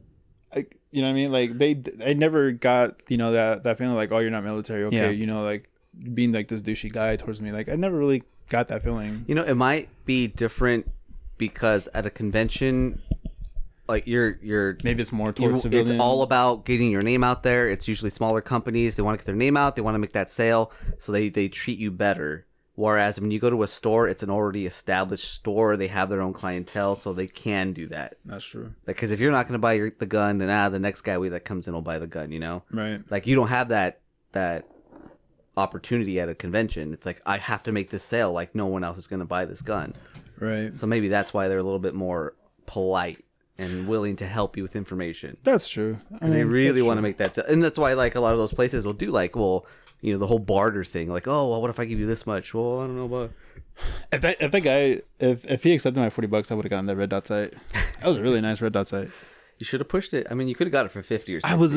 Like you know what I mean? Like they I never got you know that that feeling like oh you're not military okay Yeah. you know like being like this douchey guy towards me like I never really got that feeling. You know, it might be different because at a convention, like you're you're Maybe it's more you- towards it's all about getting your name out there. It's usually smaller companies. They want to get their name out. They want to make that sale, so they they treat you better. Whereas when you go to a store, it's an already established store. They have their own clientele, so they can do that. That's true. Because if you're not going to buy your, the gun, then ah, the next guy that comes in will buy the gun. You know, Right. like you don't have that that opportunity at a convention. It's like I have to make this sale. Like no one else is going to buy this gun. Right. So maybe that's why they're a little bit more polite and willing to help you with information. That's true. Because they really want to make that, se- and that's why like a lot of those places will do like, well, you know, the whole barter thing. Like, oh, well, what if I give you this much? Well, I don't know about. If that if that guy if if he accepted my forty bucks, I would have gotten that red dot sight. That was a really nice red dot sight. You should have pushed it. I mean, you could have got it for fifty or 60. I was,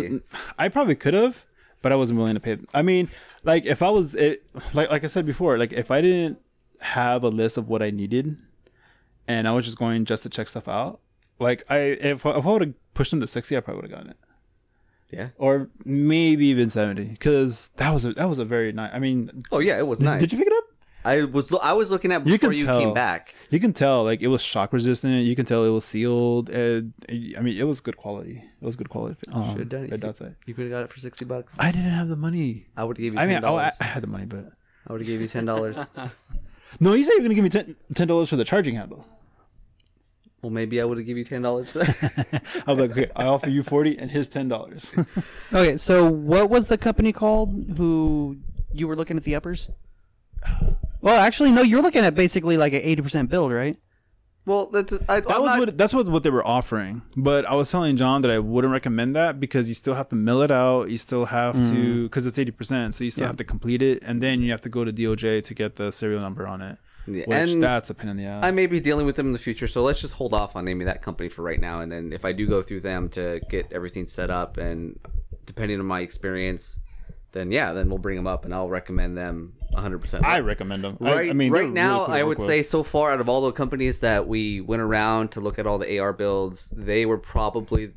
I probably could have, but I wasn't willing to pay. I mean, like if I was, it, like like I said before, like if I didn't have a list of what I needed, and I was just going just to check stuff out, like I if, if I would have pushed them to sixty, I probably would have gotten it, Yeah. or maybe even seventy, because that was a that was a very nice. I mean, Oh yeah, it was nice. did you pick it up? I was I was looking at You before you, tell. came back. You can tell like it was shock resistant. You can tell it was sealed. And, I mean, it was good quality. It was good quality. Um, Should have done it. You. You could have got it for sixty bucks. I didn't have the money. I would have gave you. $10. I mean, oh, I, I had the money, but I would have gave you ten dollars. no, you said you're gonna give me ten dollars for the charging handle. Well, maybe I would have give you ten dollars for that. I was like, okay, I offer you forty and his ten dollars. Okay, so what was the company called who you were looking at the uppers? Well, actually, no, you're looking at basically like an 80% build, right? well, that's I, that I'm was not- what that's what what they were offering. But I was telling John that I wouldn't recommend that because you still have to mill it out. You still have to mm. because it's eighty percent, so you still Yeah. have to complete it, and then you have to go to DOJ to get the serial number on it. Yeah, Which and that's a pain in the ass. I may be dealing with them in the future, so let's just hold off on naming that company for right now. And then if I do go through them to get everything set up, and depending on my experience, then yeah, then we'll bring them up, and I'll recommend them 100. percent I recommend them. Right, I, I mean, right now, really cool I would with. say so far out of all the companies that we went around to look at all the AR builds, they were probably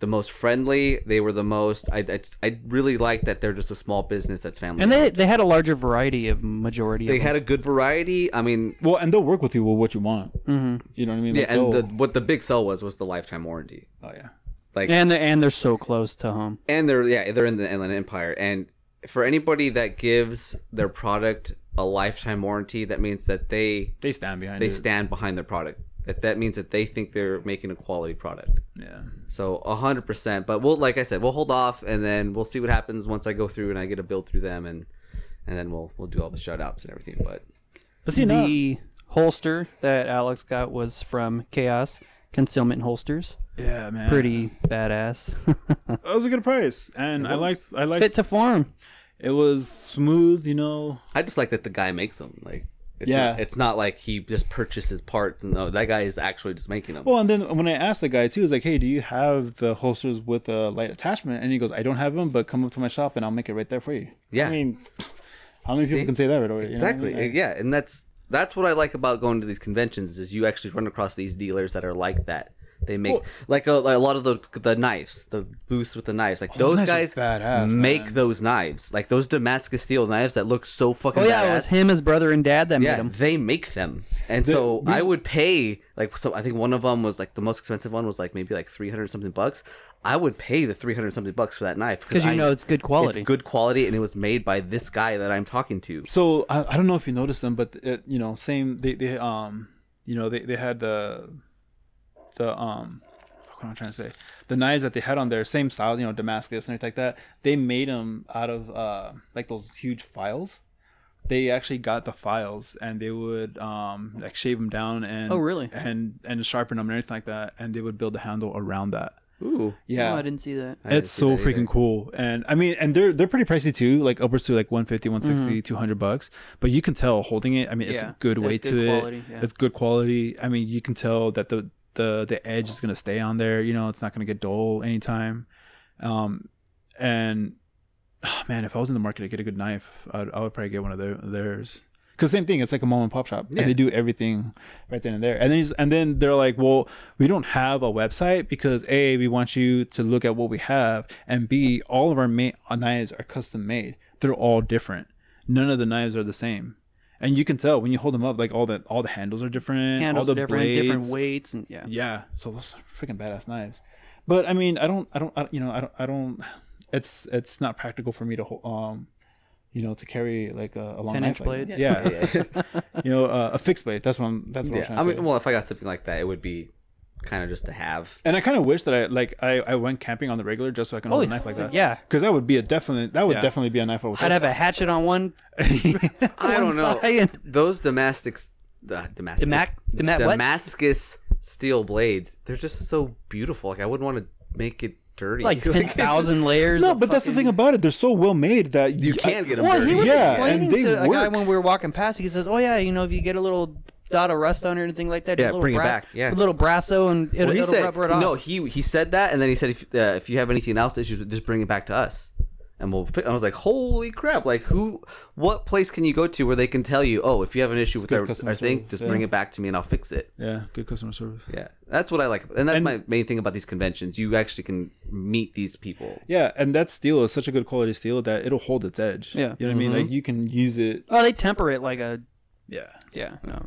the most friendly. They were the most. I I, I really like that they're just a small business that's family. And they they had a larger variety of majority. they of had a good variety. I mean, Well, and they'll work with you with what you want. Mhm. You know what I mean? yeah, Like, and the, what the big sell was was the lifetime warranty. oh yeah. Like and they and they're so close to home. and they're yeah they're in the Inland Empire and for anybody that gives their product a lifetime warranty that means that they They stand behind they it. stand behind their product that that means that they think they're making a quality product yeah. so a 100% but we'll like i said we'll hold off and then we'll see what happens once i go through and i get a build through them and and then we'll we'll do all the shutouts and everything but But see, now, the holster that Alex got was from Chaos Concealment Holsters. yeah, man, Pretty badass. That was a good price, and I like I like Fit to form. it was smooth. You know, i just like that the guy makes them like it's Yeah. not, it's not like he just purchases parts and no that guy is actually just making them Well, and then when I asked the guy too, was like, "Hey, do you have the holsters with the light attachment?" And he goes, "I don't have them, but come up to my shop and I'll make it right there for you." Yeah. I mean, how many See? people can say that right away? you know Exactly. Yeah, and that's that's what I like about going to these conventions is you actually run across these dealers that are like that. They make Well- like a, like a lot of the the knives, the booths with the knives. Like those those knives guys badass, make man. those knives, like those Damascus steel knives that look so fucking Oh yeah, it was him, his brother, and dad that yeah, made them. they make them, and The- so the- I would pay like so. I think one of them was like the most expensive one was like maybe like three hundred something bucks. I would pay the three hundred something bucks for that knife Because you I- know it's good quality. It's good quality, and it was made by this guy that I'm talking to. So I, I don't know if you noticed them, but it, you know, same they they um you know they they had the the um what am I trying to say the knives that they had on there same style you know Damascus and everything like that they made them out of uh like those huge files. They actually got the files and they would um like shave them down and Oh, really? and and sharpen them and everything like that and they would build a handle around that. Ooh, yeah. Oh, I didn't see that. I it's see so that freaking cool. And i mean and they're they're pretty pricey too like upwards to like 150 160 Mm-hmm. 200 bucks. But you can tell holding it i mean it's Yeah, a good that's weight to quality, it. yeah. it's good quality. I mean you can tell that the the the edge is going to stay on there you know it's not going to get dull anytime. Um and oh, man if i was in the market to get a good knife I'd, i would probably get one of their, theirs. Because same thing it's like a mom and pop shop Yeah. and they do everything right then and there. And then and then they're like well we don't have a website because a we want you to look at what we have and b all of our ma- knives are custom made. They're all different. None of the knives are the same and you can tell when you hold them up like all the all the handles are different all the are different, different weights, and yeah. yeah so those are freaking badass knives but i mean i don't i don't I, you know i don't i don't it's it's not practical for me to hold um you know to carry like a, a long 10 knife inch like blade? that. yeah, yeah, yeah. you know uh, a fixed blade that's what i'm that's what i'm yeah. trying I mean, say well, if I got something like that, it would be kind of just to have. and i kind of wish that i like I, I went camping on the regular just so i can hold a knife like that Oh, Yeah. because that would be a definite that would Yeah. definitely be a knife i would I'd have a hatchet on one. I don't know. and- Those Damascus, uh, Damascus, Damac- Dama- what? Damascus steel blades. They're just so beautiful. Like I wouldn't want to make it dirty. like ten thousand layers. no of but that's the thing about it they're so well made that you can't get them Well, dirty. he was Yeah, explaining and they to a guy when we were walking past. He says, "Oh yeah, you know, if you get a little dot of rust on or anything like that. Yeah, Just a little bring it back, yeah. a little brasso and it'll, Well, he it'll said rub it off. no. He he said that, and then he said if uh, if you have anything else issues, just bring it back to us, and we'll. Fi-. I was like, holy crap! Like who? What place can you go to where they can tell you, oh, if you have an issue with good our, customer our thing, just yeah. bring it back to me and I'll fix it. Yeah, good customer service. Yeah, that's what I like, and that's And- my main thing about these conventions. You actually can meet these people. Yeah, and that steel is such a good quality steel that it'll hold its edge. Yeah. you know what I mean. Like you can use it. Oh, they temper it like a Yeah, yeah. No.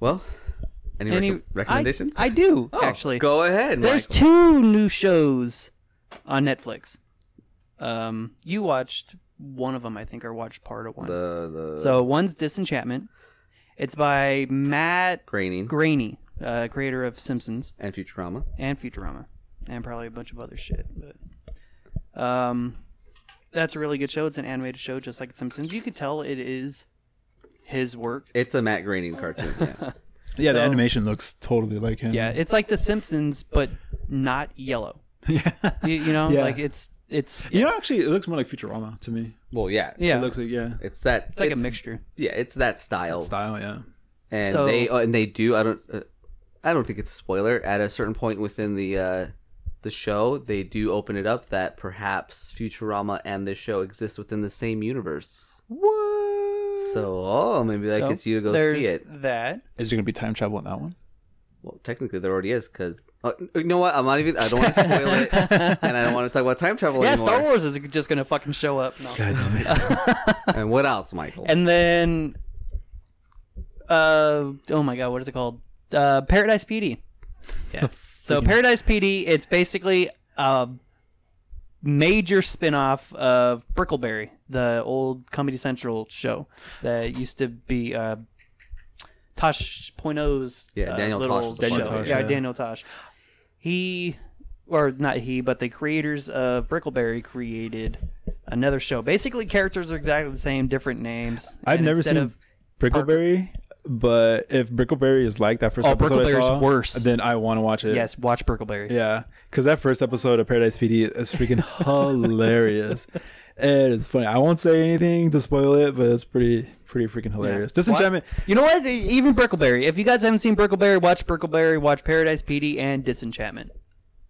Well, any, Any recom- recommendations? I, I do Oh, actually. Go ahead. There's Michael. two new shows on Netflix. Um, you watched one of them, I think, or watched part of one. the the so one's Disenchantment. It's by Matt graining Groening, uh, creator of Simpsons and Futurama. and Futurama, and probably a bunch of other shit. But um, that's a really good show. It's an animated show, just like Simpsons. You could tell it is his work. It's a Matt Groening cartoon. Yeah. yeah. the animation looks totally like him. Yeah, it's like The Simpsons, but not yellow. yeah. You, you know, Yeah. like it's it's You know, actually, it looks more like Futurama to me. well, yeah. yeah, It looks like yeah, It's that. it's like a mixture. Yeah, it's that style. style. Yeah, and So- they uh, and they do. I don't. Uh, I don't think it's a spoiler. At a certain point within the uh, the show, they do open it up that perhaps Futurama and this show exist within the same universe. what? So, oh, maybe that So, gets you to go there's see it. That Is there gonna be time travel in that one? Well, technically, there already is because. Uh, you know what? I'm not even. I don't want to spoil it, and I don't want to talk about time travel yeah, anymore. Star Wars is just gonna fucking show up. No. God damn it. And what else, Michael? And then, uh, oh my god, what is it called? Uh, Paradise PD. yes. So Paradise PD, it's basically a major spin-off of Brickleberry, the old Comedy Central show that used to be uh, Tosh.0's Yeah, uh, Daniel little Tosh was the show. part of yeah, Yeah. Daniel Tosh. He, or not he, but the creators of Brickleberry created another show. Basically, characters are exactly the same, different names. I've and never instead seen of Brickleberry, but if Brickleberry is like that first Oh, episode I Brickleberry's saw, worse. then I want to watch it. yes, watch Brickleberry. Yeah, because that first episode of Paradise PD is freaking hilarious. It is funny. I won't say anything to spoil it, but it's pretty, pretty freaking hilarious. Disenchantment. You know what? Even Brickleberry. If you guys haven't seen Brickleberry, watch Brickleberry, watch Paradise PD, and Disenchantment.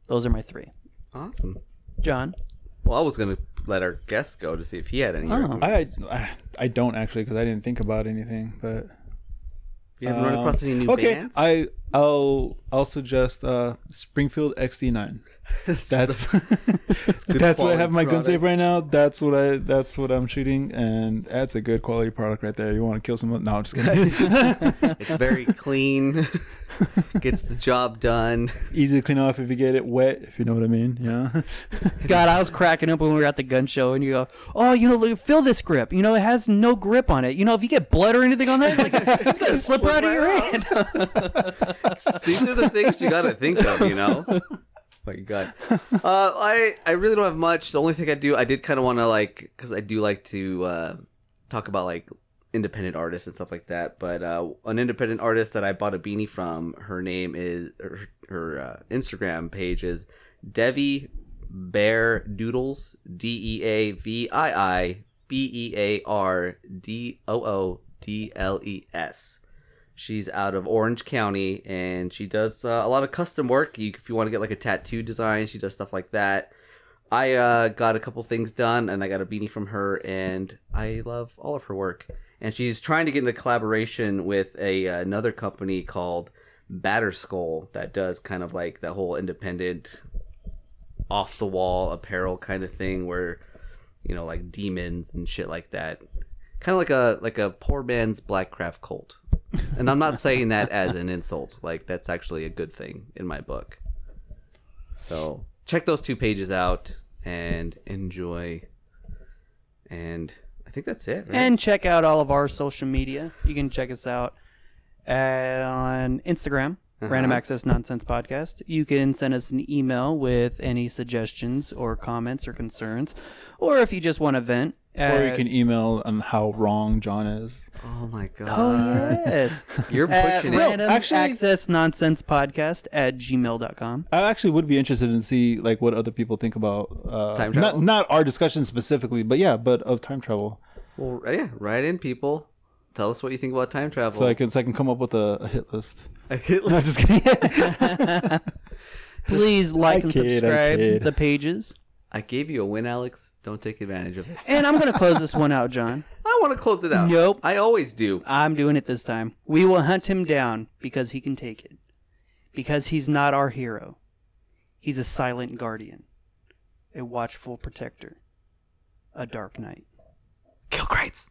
Those are my three. Awesome. John. Well, I was gonna let our guest go to see if he had any. Oh. I, I, I don't actually because I didn't think about anything, but You haven't run um, across any new okay. bands? I, I'll, I'll suggest uh, Springfield XD9. That's good that's what I have my gun safe right now. That's what I that's what I'm shooting, and that's a good quality product right there. You want to kill someone? No, I'm just kidding. It's very clean. Gets the job done. Easy to clean off if you get it wet, if you know what I mean. Yeah. God, I was cracking up when we were at the gun show, and you go, "Oh, you know, look, feel this grip. You know, it has no grip on it. You know, if you get blood or anything on that, like, it's gonna slip right out of your hand." These are the things you gotta think of, you know. My God, uh, I I really don't have much. The only thing I do, I did kind of want to like, because I do like to uh, talk about like independent artists and stuff like that. But uh, an independent artist that I bought a beanie from, her name is her, her uh, Instagram page is Deavii Bear Doodles D E A V I I B E A R D O O D L E S. She's out of Orange County and she does uh, a lot of custom work. You, if you want to get like a tattoo design, she does stuff like that. I uh, got a couple things done and I got a beanie from her and I love all of her work. And she's trying to get into collaboration with a another company called Batter Skull that does kind of like that whole independent off the wall apparel kind of thing where you know like demons and shit like that. Kind of like a like a poor man's Blackcraft Cult. And i'm not saying that as an insult. Like that's actually a good thing in my book. So check those two pages out and enjoy. And i think that's it right? and check out all of our social media. You can check us out uh, on Instagram, Random Access Nonsense Podcast. You can send us an email with any suggestions or comments or concerns, or if you just want to vent. Or you can email on how wrong John is. oh my god Oh yes, you're at pushing it Random actually- Access Nonsense Podcast at gmail.com. I actually would be interested in see like what other people think about uh, Time travel? Not not our discussion specifically, but yeah, but of time travel. well yeah write in people tell us what you think about time travel. So I can so I can come up with a, a hit list. I hit No, just kidding. Please like I and kid, I subscribe kid. the pages. I gave you a win, Alex. Don't take advantage of it. And I'm gonna close this one out, John. I want to close it out. Nope. I always do. I'm doing it this time. We will hunt him down because he can take it. Because he's not our hero. He's a silent guardian, a watchful protector, a dark knight. Kill crates.